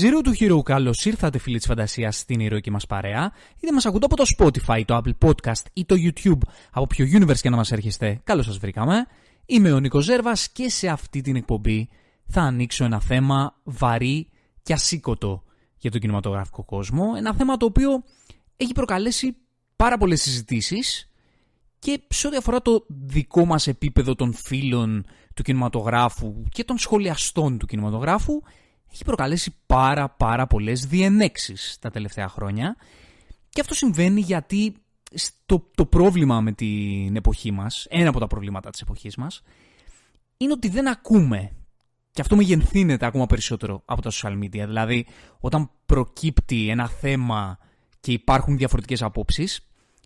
Zero to Hero, καλώς ήρθατε φίλοι της φαντασίας στην ηρωική μας παρέα. Είτε μας ακούτε από το Spotify, το Apple Podcast ή το YouTube, από ποιο universe και να μας έρχεστε, καλώς σας βρήκαμε. Είμαι ο Νίκος Ζέρβας και σε αυτή την εκπομπή θα ανοίξω ένα θέμα βαρύ και ασήκωτο για τον κινηματογραφικό κόσμο. Ένα θέμα το οποίο έχει προκαλέσει πάρα πολλές συζητήσεις και σε ό,τι αφορά το δικό μας επίπεδο των φίλων του κινηματογράφου και των σχολιαστών του κινηματογράφου έχει προκαλέσει πάρα πάρα πολλές διενέξεις τα τελευταία χρόνια και αυτό συμβαίνει γιατί το, το πρόβλημα με την εποχή μας, ένα από τα προβλήματα της εποχής μας, είναι ότι δεν ακούμε και αυτό μεγενθύνεται ακόμα περισσότερο από τα social media. Δηλαδή, όταν προκύπτει ένα θέμα και υπάρχουν διαφορετικές απόψεις,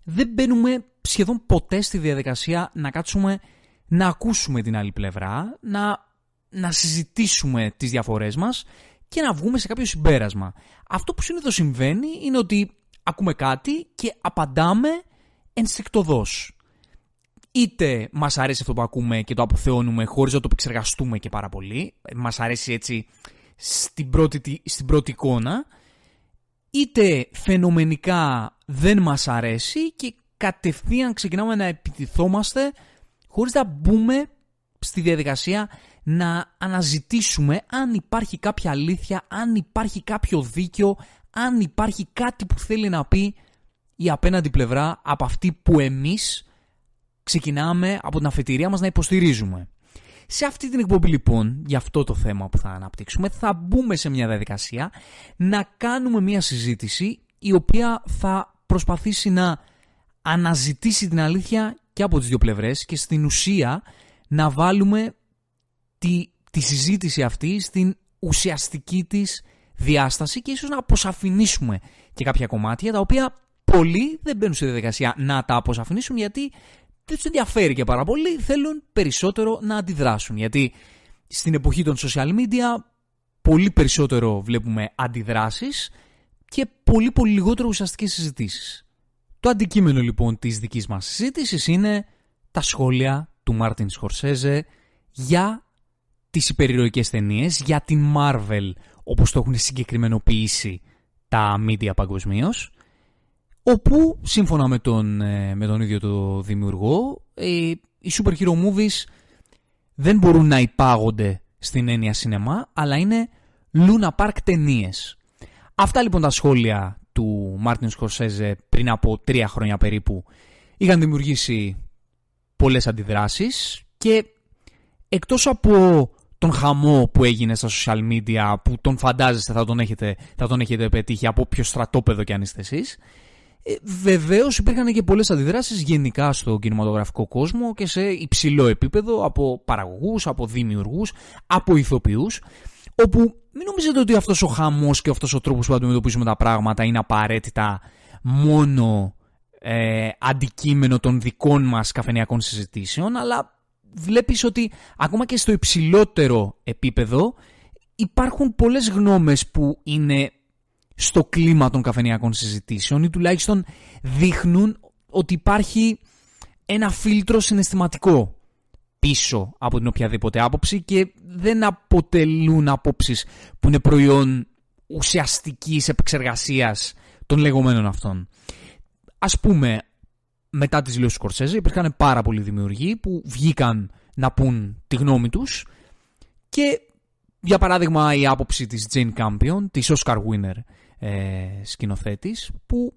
δεν μπαίνουμε σχεδόν ποτέ στη διαδικασία να κάτσουμε να ακούσουμε την άλλη πλευρά, να, να συζητήσουμε τις διαφορές μας και να βγούμε σε κάποιο συμπέρασμα. Αυτό που συνήθως συμβαίνει είναι ότι ακούμε κάτι και απαντάμε ενστικτοδός. Είτε μας αρέσει αυτό που ακούμε και το αποθεώνουμε χωρίς να το επεξεργαστούμε και πάρα πολύ, μας αρέσει έτσι στην πρώτη, στην πρώτη εικόνα, είτε φαινομενικά δεν μας αρέσει και κατευθείαν ξεκινάμε να επιτιθόμαστε χωρίς να μπούμε στη διαδικασία να αναζητήσουμε αν υπάρχει κάποια αλήθεια, αν υπάρχει κάποιο δίκιο, αν υπάρχει κάτι που θέλει να πει η απέναντι πλευρά από αυτή που εμείς ξεκινάμε από την αφετηρία μας να υποστηρίζουμε. Σε αυτή την εκπομπή λοιπόν, για αυτό το θέμα που θα αναπτύξουμε, θα μπούμε σε μια διαδικασία να κάνουμε μια συζήτηση η οποία θα προσπαθήσει να αναζητήσει την αλήθεια και από τις δύο πλευρές και στην ουσία να βάλουμε τη, τη συζήτηση αυτή στην ουσιαστική της διάσταση και ίσως να αποσαφηνίσουμε και κάποια κομμάτια τα οποία πολλοί δεν μπαίνουν στη διαδικασία να τα αποσαφηνίσουν γιατί δεν τους ενδιαφέρει και πάρα πολύ, θέλουν περισσότερο να αντιδράσουν. Γιατί στην εποχή των social media πολύ περισσότερο βλέπουμε αντιδράσεις και πολύ πολύ λιγότερο ουσιαστικές συζητήσεις. Το αντικείμενο λοιπόν της δικής μας συζήτησης είναι τα σχόλια του Μάρτιν Σκορσέζε για τις υπερηρωικές ταινίες, για την Marvel όπως το έχουν συγκεκριμενοποιήσει τα media παγκοσμίως, όπου σύμφωνα με τον, ε, με τον ίδιο το δημιουργό ε, οι super hero movies δεν μπορούν να υπάγονται στην έννοια σινεμά αλλά είναι Luna Park ταινίες. Αυτά λοιπόν τα σχόλια του Μάρτιν Σκορσέζε πριν από τρία χρόνια περίπου είχαν δημιουργήσει πολλές αντιδράσεις και εκτός από τον χαμό που έγινε στα social media που τον φαντάζεστε θα τον έχετε, θα τον έχετε πετύχει από ποιο στρατόπεδο κι αν είστε εσείς ε, Βεβαίως υπήρχαν και πολλές αντιδράσεις γενικά στο κινηματογραφικό κόσμο και σε υψηλό επίπεδο από παραγωγούς, από δημιουργούς, από ηθοποιούς όπου μην νομίζετε ότι αυτός ο χαμός και αυτός ο τρόπος που αντιμετωπίζουμε τα πράγματα είναι απαραίτητα μόνο ε, αντικείμενο των δικών μας καφενειακών συζητήσεων, αλλά βλέπεις ότι ακόμα και στο υψηλότερο επίπεδο υπάρχουν πολλές γνώμες που είναι στο κλίμα των καφενειακών συζητήσεων ή τουλάχιστον δείχνουν ότι υπάρχει ένα φίλτρο συναισθηματικό πίσω από την οποιαδήποτε άποψη και δεν αποτελούν απόψεις που είναι προϊόν ουσιαστικής επεξεργασίας των λεγόμενων αυτών. Ας πούμε, μετά τις δηλώσεις του Σκορσέζε υπήρχαν πάρα πολλοί δημιουργοί που βγήκαν να πούν τη γνώμη τους και για παράδειγμα η άποψη της Jane Campion, της Oscar Winner ε, σκηνοθέτης, που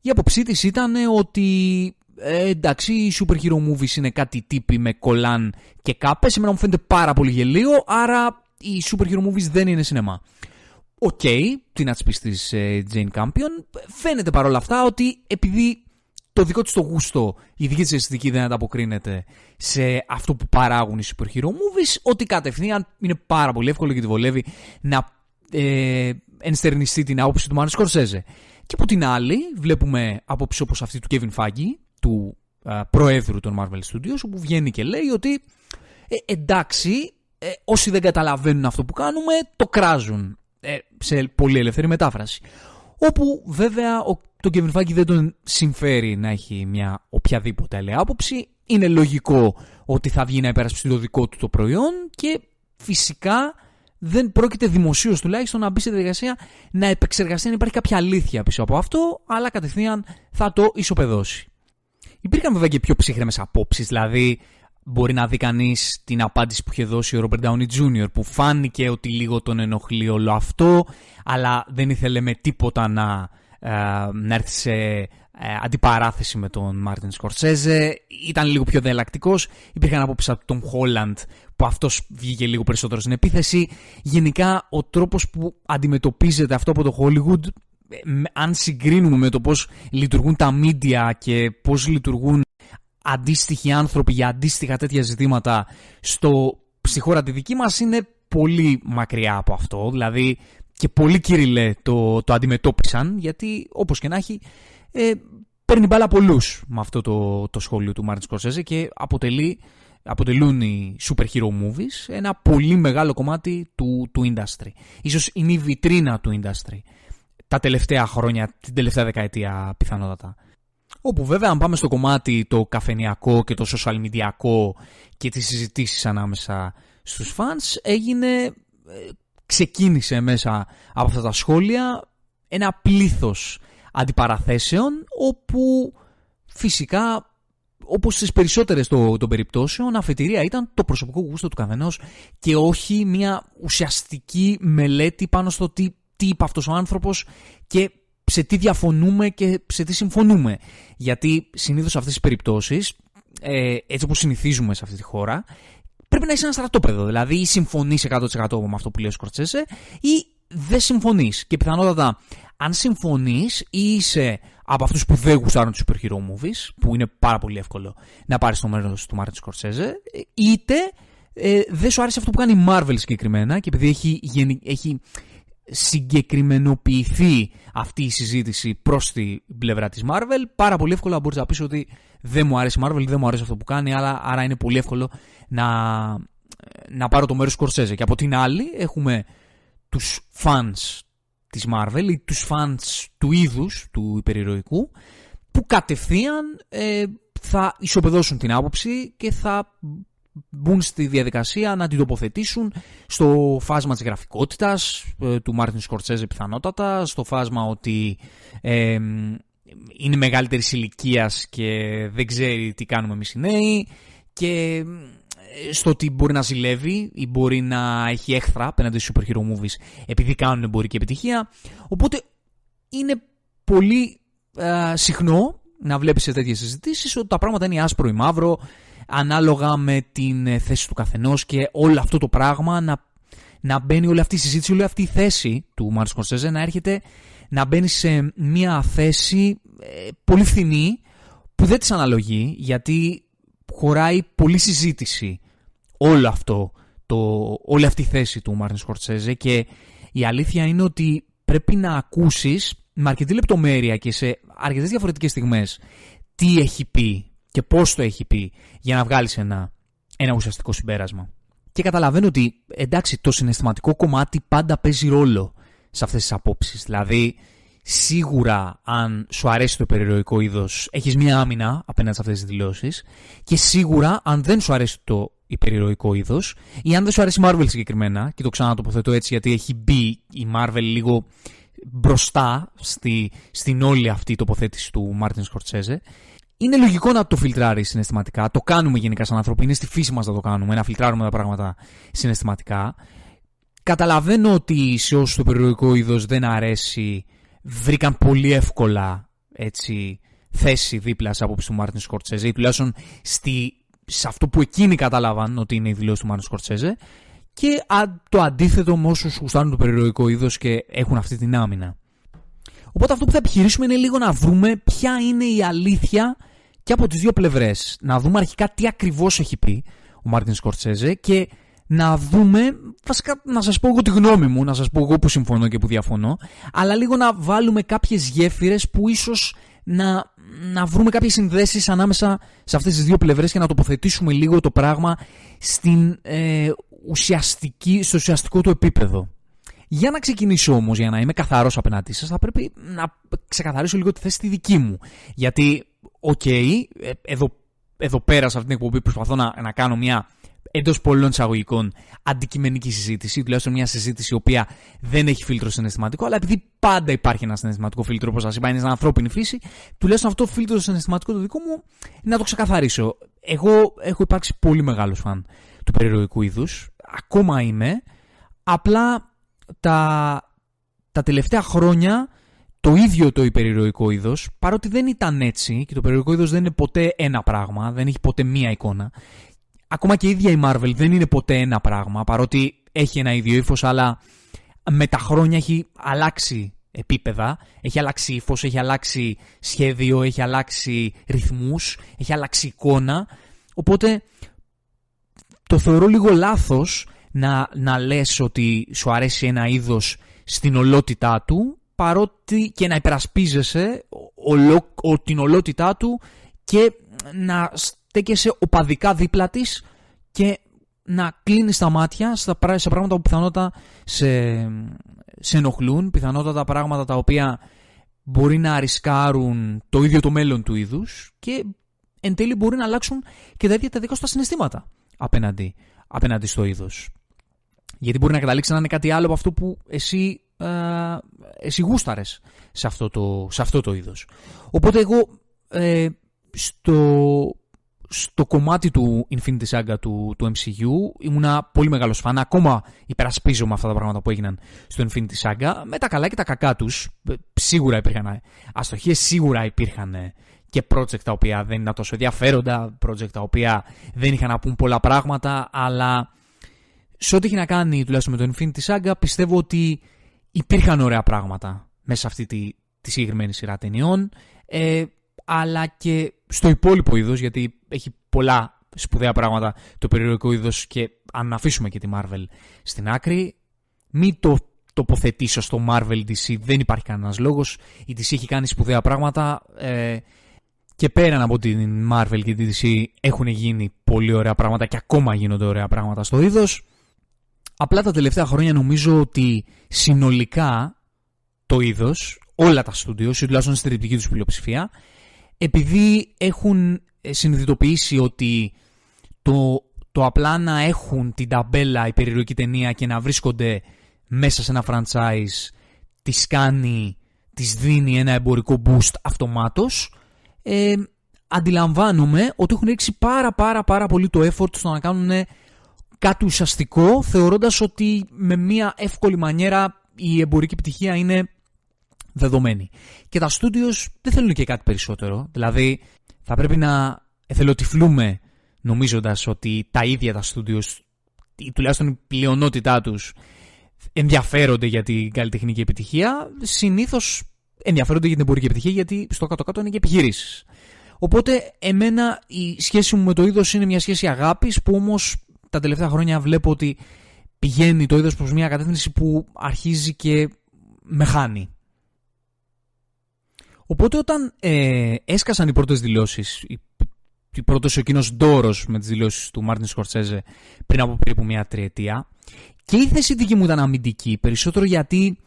η άποψή της ήταν ότι ε, εντάξει, οι super hero movies είναι κάτι τύποι με κολάν και κάπες. Εμένα μου φαίνεται πάρα πολύ γελοίο, άρα οι super hero movies δεν είναι σινεμά. OK, okay, τι να της πεις της ε, Jane Campion. Φαίνεται παρόλα αυτά ότι επειδή το δικό της το γούστο, η δική της αισθητική δεν ανταποκρίνεται σε αυτό που παράγουν οι super hero movies, ότι κατευθείαν είναι πάρα πολύ εύκολο και τη βολεύει να ε, ενστερνιστεί την άποψη του Μάνου Σκορσέζε. Και από την άλλη, βλέπουμε άποψη όπως αυτή του Kevin Feige, του προέδρου των Marvel Studios, όπου βγαίνει και λέει ότι ε, εντάξει, ε, όσοι δεν καταλαβαίνουν αυτό που κάνουμε, το κράζουν. Ε, σε πολύ ελεύθερη μετάφραση. Όπου βέβαια ο, τον Kevin Feige δεν τον συμφέρει να έχει μια οποιαδήποτε άλλη άποψη. Είναι λογικό ότι θα βγει να υπερασπιστεί το δικό του το προϊόν και φυσικά δεν πρόκειται δημοσίως τουλάχιστον να μπει σε διαδικασία να επεξεργαστεί αν υπάρχει κάποια αλήθεια πίσω από αυτό, αλλά κατευθείαν θα το ισοπεδώσει. Υπήρχαν βέβαια και πιο ψύχρεμες απόψεις, δηλαδή μπορεί να δει κανείς την απάντηση που είχε δώσει ο Robert Downey Jr. που φάνηκε ότι λίγο τον ενοχλεί όλο αυτό, αλλά δεν ήθελε με τίποτα να, ε, να έρθει σε ε, αντιπαράθεση με τον Μάρτιν Σκορσέζε. Ήταν λίγο πιο διαλλακτικός. Υπήρχαν απόψεις από τον Χόλαντ που αυτός βγήκε λίγο περισσότερο στην επίθεση. Γενικά ο τρόπος που αντιμετωπίζεται αυτό από το Hollywood ε, αν συγκρίνουμε με το πώς λειτουργούν τα media και πώς λειτουργούν αντίστοιχοι άνθρωποι για αντίστοιχα τέτοια ζητήματα στο, στη χώρα τη δική μας είναι πολύ μακριά από αυτό. Δηλαδή και πολύ κύριλε το, το αντιμετώπισαν γιατί όπως και να έχει ε, παίρνει μπάλα πολλούς με αυτό το, το σχόλιο του Μάρτιν Σκορσέζε και αποτελεί, αποτελούν οι super hero movies ένα πολύ μεγάλο κομμάτι του, του industry. Ίσως είναι η βιτρίνα του industry τα τελευταία χρόνια, την τελευταία δεκαετία πιθανότατα. Όπου βέβαια αν πάμε στο κομμάτι το καφενιακό και το social media και τις συζητήσεις ανάμεσα στους fans έγινε, ε, ξεκίνησε μέσα από αυτά τα σχόλια ένα πλήθος αντιπαραθέσεων όπου φυσικά όπως στις περισσότερες των, των περιπτώσεων αφετηρία ήταν το προσωπικό γούστο του καθενός και όχι μια ουσιαστική μελέτη πάνω στο τι, τι είπε αυτός ο άνθρωπος και σε τι διαφωνούμε και σε τι συμφωνούμε. Γιατί συνήθως σε αυτές τις περιπτώσεις, ε, έτσι όπως συνηθίζουμε σε αυτή τη χώρα, πρέπει να είσαι ένα στρατόπεδο. Δηλαδή, ή συμφωνείς 100% με αυτό που λέει ο Σκορτσέσε, ή δεν συμφωνείς. Και πιθανότατα, αν συμφωνείς ή είσαι από αυτούς που δεν γουστάρουν τους super hero movies, που είναι πάρα πολύ εύκολο να πάρεις το μέρος του Μάρτιν Σκορτσέζε, είτε ε, δεν σου άρεσε αυτό που κάνει η Marvel συγκεκριμένα και επειδή έχει, έχει συγκεκριμενοποιηθεί αυτή η συζήτηση προς την πλευρά της Marvel, πάρα πολύ εύκολα μπορείς να πεις ότι δεν μου αρέσει η Marvel, δεν μου αρέσει αυτό που κάνει, αλλά, άρα είναι πολύ εύκολο να, να πάρω το μέρος του Σκορσέζε. Και από την άλλη έχουμε τους fans της Marvel ή τους fans του είδους του υπερηρωικού που κατευθείαν ε, θα ισοπεδώσουν την άποψη και θα μπουν στη διαδικασία να την τοποθετήσουν στο φάσμα της γραφικότητας ε, του Μάρτιν Σκορτσέζε πιθανότατα, στο φάσμα ότι ε, είναι μεγαλύτερης ηλικίας και δεν ξέρει τι κάνουμε εμείς οι νέοι και ε, στο ότι μπορεί να ζηλεύει ή μπορεί να έχει έχθρα απέναντι στους super hero movies επειδή κάνουν εμπορική επιτυχία. Οπότε είναι πολύ ε, συχνό να βλέπεις σε τέτοιες συζητήσεις ότι τα πράγματα είναι άσπρο ή μαύρο, ανάλογα με την ε, θέση του καθενός και όλο αυτό το πράγμα να, να μπαίνει όλη αυτή η συζήτηση, όλη αυτή η θέση του Μάρτιν Σκορσέζε να έρχεται να μπαίνει σε μια θέση ε, πολύ φθηνή που δεν της αναλογεί γιατί χωράει πολλή συζήτηση όλο αυτό, το, όλη αυτή η θέση του Μάρτιν Σκορσέζε και η αλήθεια είναι ότι πρέπει να ακούσεις με αρκετή λεπτομέρεια και σε αρκετές διαφορετικές στιγμές τι έχει πει και πώς το έχει πει για να βγάλεις ένα, ένα ουσιαστικό συμπέρασμα. Και καταλαβαίνω ότι εντάξει, το συναισθηματικό κομμάτι πάντα παίζει ρόλο σε αυτές τις απόψεις. Δηλαδή, σίγουρα αν σου αρέσει το περιεροϊκό είδος, έχεις μία άμυνα απέναντι σε αυτές τις δηλώσεις. Και σίγουρα αν δεν σου αρέσει το υπερηρωικό είδος, ή αν δεν σου αρέσει η Marvel συγκεκριμένα, και το ξανατοποθετώ έτσι γιατί έχει μπει η Marvel λίγο μπροστά στη, στην όλη αυτή η τοποθέτηση του Μάρτιν Σκορτσέζε, είναι λογικό να το φιλτράρει συναισθηματικά. Το κάνουμε γενικά σαν άνθρωποι. Είναι στη φύση μας να το κάνουμε, να φιλτράρουμε τα πράγματα συναισθηματικά. Καταλαβαίνω ότι σε όσους το υπερηρωικό είδος δεν αρέσει, βρήκαν πολύ εύκολα έτσι, θέση δίπλα σε άποψη του Μάρτιν Σκορσέζε ή τουλάχιστον στη, σε αυτό που εκείνοι κατάλαβαν ότι είναι η δηλώση του Μάρτιν Σκορσέζε. Και το αντίθετο με όσους γουστάρουν το υπερηρωικό είδος και έχουν αυτή την άμυνα. Οπότε αυτό που θα επιχειρήσουμε είναι λίγο να βρούμε ποια είναι η αλήθεια και από τις δύο πλευρές. Να δούμε αρχικά τι ακριβώς έχει πει ο Μάρτιν Σκορτσέζε και να δούμε, βασικά να σας πω εγώ τη γνώμη μου, να σας πω εγώ που συμφωνώ και που διαφωνώ, αλλά λίγο να βάλουμε κάποιες γέφυρες που ίσως να, να βρούμε κάποιες συνδέσεις ανάμεσα σε αυτές τις δύο πλευρές και να τοποθετήσουμε λίγο το πράγμα στην, ε, ουσιαστική, στο ουσιαστικό του επίπεδο. Για να ξεκινήσω όμως, για να είμαι καθαρός απέναντί σας, θα πρέπει να ξεκαθαρίσω λίγο τη θέση τη δική μου. Γιατί, OK, okay, ε, εδώ, εδώ πέρα σε αυτή την εκπομπή προσπαθώ να, να κάνω μια εντός πολλών εισαγωγικών αντικειμενική συζήτηση, τουλάχιστον μια συζήτηση η οποία δεν έχει φίλτρο συναισθηματικό, αλλά επειδή πάντα υπάρχει ένα συναισθηματικό φίλτρο, όπως σας είπα, είναι στην ανθρώπινη φύση, τουλάχιστον αυτό το φίλτρο συναισθηματικό το δικό μου να το ξεκαθαρίσω. Εγώ έχω υπάρξει πολύ μεγάλος φαν του υπερηρωικού είδους, ακόμα είμαι, απλά τα, τα τελευταία χρόνια το ίδιο το υπερηρωικό είδος, παρότι δεν ήταν έτσι και το υπερηρωικό είδος δεν είναι ποτέ ένα πράγμα, δεν έχει ποτέ μία εικόνα. Ακόμα και η ίδια η Marvel δεν είναι ποτέ ένα πράγμα, παρότι έχει ένα ίδιο ύφος, αλλά με τα χρόνια έχει αλλάξει επίπεδα, έχει αλλάξει ύφος, έχει αλλάξει σχέδιο, έχει αλλάξει ρυθμούς, έχει αλλάξει εικόνα. Οπότε το θεωρώ λίγο λάθος να, να λες ότι σου αρέσει ένα είδος στην ολότητά του παρότι και να υπερασπίζεσαι ολο, ο, την ολότητά του και να στέκεσαι οπαδικά δίπλα της και να κλείνεις τα μάτια σε πράγματα που πιθανότατα σε, σε ενοχλούν, πιθανότατα πράγματα τα οποία μπορεί να ρισκάρουν το ίδιο το μέλλον του είδους και εν τέλει μπορεί να αλλάξουν και τα ίδια τα δικά σου τα συναισθήματα απέναντι, απέναντι στο είδος. Γιατί μπορεί να καταλήξει να είναι κάτι άλλο από αυτό που εσύ ε, εσύ γούσταρες σε αυτό το, σε αυτό το είδος. Οπότε εγώ ε, στο, στο κομμάτι του Infinity Saga του, του MCU ήμουνα πολύ μεγάλος φαν. Ακόμα υπερασπίζομαι αυτά τα πράγματα που έγιναν στο Infinity Saga. Με τα καλά και τα κακά τους ε, σίγουρα υπήρχαν αστοχίες, σίγουρα υπήρχαν και project τα οποία δεν ήταν τόσο ενδιαφέροντα, project τα οποία δεν είχαν να πούν πολλά πράγματα, αλλά σε ό,τι έχει να κάνει τουλάχιστον με το Infinity Saga πιστεύω ότι υπήρχαν ωραία πράγματα μέσα σε αυτή τη, τη συγκεκριμένη σειρά ταινιών, ε, αλλά και στο υπόλοιπο είδος, γιατί έχει πολλά σπουδαία πράγματα το περιοδικό είδος και αν αφήσουμε και τη Marvel στην άκρη, μην το τοποθετήσω στο Marvel DC, δεν υπάρχει κανένας λόγος. Η DC έχει κάνει σπουδαία πράγματα. Ε, και πέραν από την Marvel και τη DC έχουν γίνει πολύ ωραία πράγματα και ακόμα γίνονται ωραία πράγματα στο είδος. Απλά τα τελευταία χρόνια νομίζω ότι συνολικά το είδος, όλα τα στούντιο, ή τουλάχιστον στην τριπτική τους πλειοψηφία, επειδή έχουν συνειδητοποιήσει ότι το, το απλά να έχουν την ταμπέλα η ταινία και να βρίσκονται μέσα σε ένα franchise τη κάνει, της δίνει ένα εμπορικό boost αυτομάτως ε, αντιλαμβάνομαι ότι έχουν ρίξει πάρα πάρα πάρα πολύ το effort στο να κάνουν κάτι ουσιαστικό θεωρώντας ότι με μια εύκολη μανιέρα η εμπορική επιτυχία είναι δεδομένη. Και τα studios δεν θέλουν και κάτι περισσότερο. Δηλαδή θα πρέπει να εθελοτυφλούμε νομίζοντας ότι τα ίδια τα studios ή τουλάχιστον η πλειονότητά τους ενδιαφέρονται για την καλλιτεχνική επιτυχία. Συνήθως ενδιαφέρονται για την εμπορική επιτυχία γιατί στο κάτω-κάτω είναι και επιχειρήσεις. Οπότε εμένα η σχέση μου με το είδος είναι μια σχέση αγάπης που όμως τα τελευταία χρόνια βλέπω ότι πηγαίνει το είδος προς μια κατεύθυνση που αρχίζει και με χάνει. Οπότε όταν ε, έσκασαν οι πρώτες δηλώσεις, η πρώτος εκείνος ντόρος με τις δηλώσεις του Μάρτιν Σκορτσέζε πριν από περίπου μια τριετία και η θέση δική μου ήταν αμυντική, περισσότερο γιατί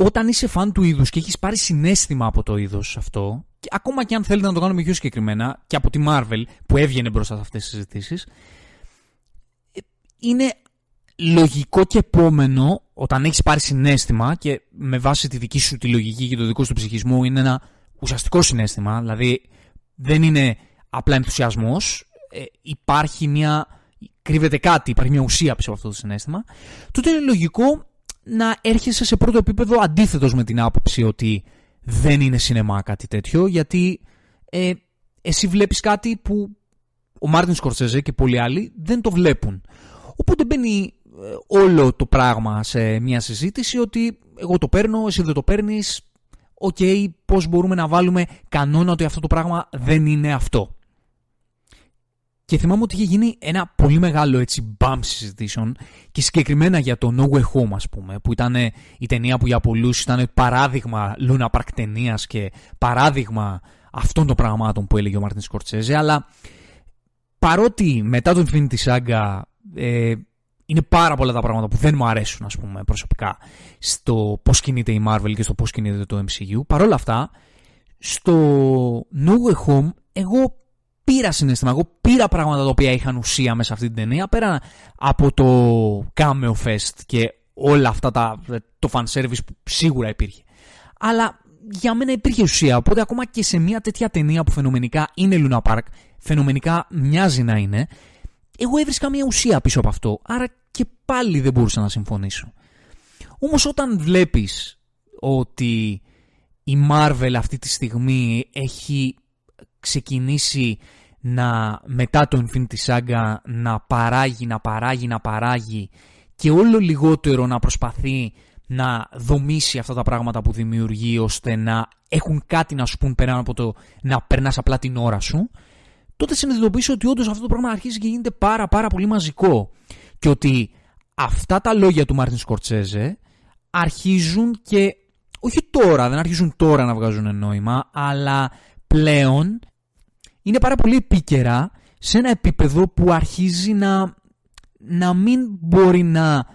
όταν είσαι φαν του είδους και έχεις πάρει συνέστημα από το είδος αυτό, και ακόμα και αν θέλετε να το κάνουμε πιο συγκεκριμένα και από τη Marvel που έβγαινε μπροστά σε αυτές τις συζητήσεις, είναι λογικό και επόμενο όταν έχεις πάρει συνέστημα και με βάση τη δική σου τη λογική και το δικό σου ψυχισμό είναι ένα ουσιαστικό συνέστημα, δηλαδή δεν είναι απλά ενθουσιασμός, ε, υπάρχει μια, κρύβεται κάτι, υπάρχει μια ουσία πίσω από αυτό το συνέστημα, τότε είναι λογικό να έρχεσαι σε πρώτο επίπεδο αντίθετος με την άποψη ότι δεν είναι σινεμά κάτι τέτοιο, γιατί ε, εσύ βλέπεις κάτι που ο Μάρτιν Σκορτσέζε και πολλοί άλλοι δεν το βλέπουν. Οπότε μπαίνει ε, όλο το πράγμα σε μια συζήτηση ότι εγώ το παίρνω, εσύ δεν το παίρνεις. OK, okay, πώς μπορούμε να βάλουμε κανόνα ότι αυτό το πράγμα δεν είναι αυτό. Και θυμάμαι ότι είχε γίνει ένα πολύ μεγάλο έτσι μπαμ συζητήσεων και συγκεκριμένα για το No Way Home ας πούμε που ήταν η ταινία που για πολλούς ήταν παράδειγμα λούνα παρκ ταινίας και παράδειγμα αυτών των πραγμάτων που έλεγε ο Μάρτιν Σκορσέζε αλλά παρότι μετά το Infinity Saga ε, είναι πάρα πολλά τα πράγματα που δεν μου αρέσουν ας πούμε προσωπικά στο πώς κινείται η Marvel και στο πώς κινείται το MCU. Παρ' όλα αυτά, στο No Way Home εγώ πήρα συνέστημα, εγώ πήρα πράγματα τα οποία είχαν ουσία μέσα σε αυτή την ταινία, πέρα από το Cameo Fest και όλα αυτά τα, το fan service που σίγουρα υπήρχε. Αλλά για μένα υπήρχε ουσία, οπότε ακόμα και σε μια τέτοια ταινία που φαινομενικά είναι Luna Park, φαινομενικά μοιάζει να είναι, εγώ έβρισκα μια ουσία πίσω από αυτό, άρα και πάλι δεν μπορούσα να συμφωνήσω. Όμως όταν βλέπεις ότι η Marvel αυτή τη στιγμή έχει ξεκινήσει να μετά το Infinity Saga να παράγει, να παράγει, να παράγει και όλο λιγότερο να προσπαθεί να δομήσει αυτά τα πράγματα που δημιουργεί ώστε να έχουν κάτι να σου πούν πέραν από το να περνάς απλά την ώρα σου τότε συνειδητοποιήσω ότι όντως αυτό το πράγμα αρχίζει και γίνεται πάρα πάρα πολύ μαζικό. Και ότι αυτά τα λόγια του Μάρτιν Σκορτσέζε αρχίζουν και όχι τώρα, δεν αρχίζουν τώρα να βγάζουν νόημα αλλά πλέον είναι πάρα πολύ επίκαιρα σε ένα επίπεδο που αρχίζει να, να μην μπορεί να,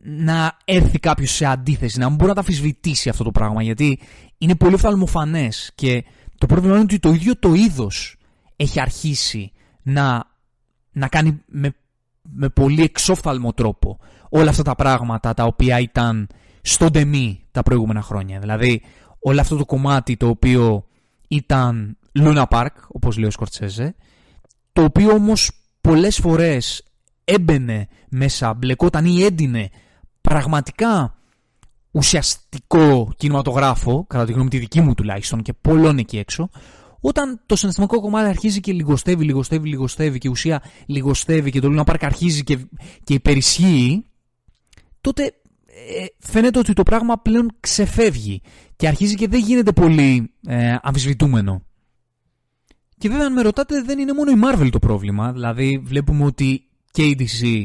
να έρθει κάποιος σε αντίθεση, να μην μπορεί να τα αφισβητήσει αυτό το πράγμα γιατί είναι πολύ οφθαλμοφανές και το πρόβλημα είναι ότι το ίδιο το είδος έχει αρχίσει να, να κάνει με, με πολύ εξόφθαλμο τρόπο όλα αυτά τα πράγματα τα οποία ήταν στον τεμή τα προηγούμενα χρόνια. Δηλαδή όλο αυτό το κομμάτι το οποίο ήταν Luna Park, όπως λέει ο Σκορτσέζε, το οποίο όμως πολλές φορές έμπαινε μέσα, μπλεκόταν ή έντυνε πραγματικά ουσιαστικό κινηματογράφο, κατά τη γνώμη τη δική μου τουλάχιστον και πολλών εκεί έξω, όταν το συναισθηματικό κομμάτι αρχίζει και λιγοστεύει, λιγοστεύει, λιγοστεύει και η ουσία λιγοστεύει και το Luna Park αρχίζει και, και υπερισχύει, τότε ε, φαίνεται ότι το πράγμα πλέον ξεφεύγει και αρχίζει και δεν γίνεται πολύ ε, αμφισβητούμενο. Και βέβαια αν με ρωτάτε δεν είναι μόνο η Marvel το πρόβλημα, δηλαδή βλέπουμε ότι και η DC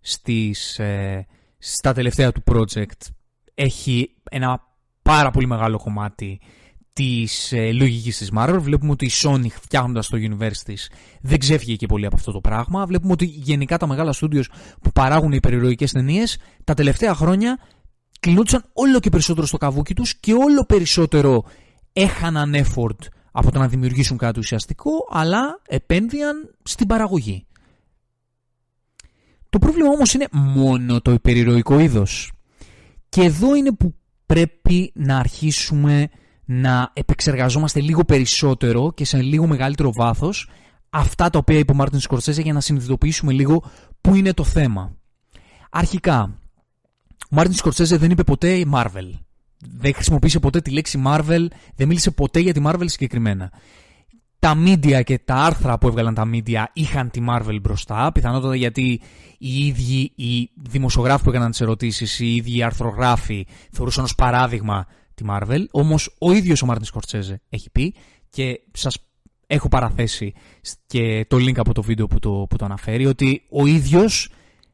στις, ε, στα τελευταία του project έχει ένα πάρα πολύ μεγάλο κομμάτι της ε, λογικής της Marvel. Βλέπουμε ότι η Sony φτιάχνοντας το universe της δεν ξέφυγε και πολύ από αυτό το πράγμα. Βλέπουμε ότι γενικά τα μεγάλα studios που παράγουν οι περιρροικές ταινίες τα τελευταία χρόνια κλεινόντουσαν όλο και περισσότερο στο καβούκι τους και όλο περισσότερο έχαναν effort από το να δημιουργήσουν κάτι ουσιαστικό, αλλά επένδυαν στην παραγωγή. Το πρόβλημα όμως είναι μόνο το υπερηρωικό είδος. Και εδώ είναι που πρέπει να αρχίσουμε να επεξεργαζόμαστε λίγο περισσότερο και σε λίγο μεγαλύτερο βάθος αυτά τα οποία είπε ο Μάρτιν Σκορσέζε για να συνειδητοποιήσουμε λίγο πού είναι το θέμα. Αρχικά, ο Μάρτιν Σκορσέζε δεν είπε ποτέ Marvel δεν χρησιμοποίησε ποτέ τη λέξη Marvel, δεν μίλησε ποτέ για τη Marvel συγκεκριμένα. Τα media και τα άρθρα που έβγαλαν τα media είχαν τη Marvel μπροστά, πιθανότατα γιατί οι ίδιοι οι δημοσιογράφοι που έκαναν τις ερωτήσεις, οι ίδιοι οι αρθρογράφοι θεωρούσαν ως παράδειγμα τη Marvel. Όμως ο ίδιος ο Μάρτιν Σκορσέζε έχει πει και σας έχω παραθέσει και το link από το βίντεο που το, που το αναφέρει ότι ο ίδιος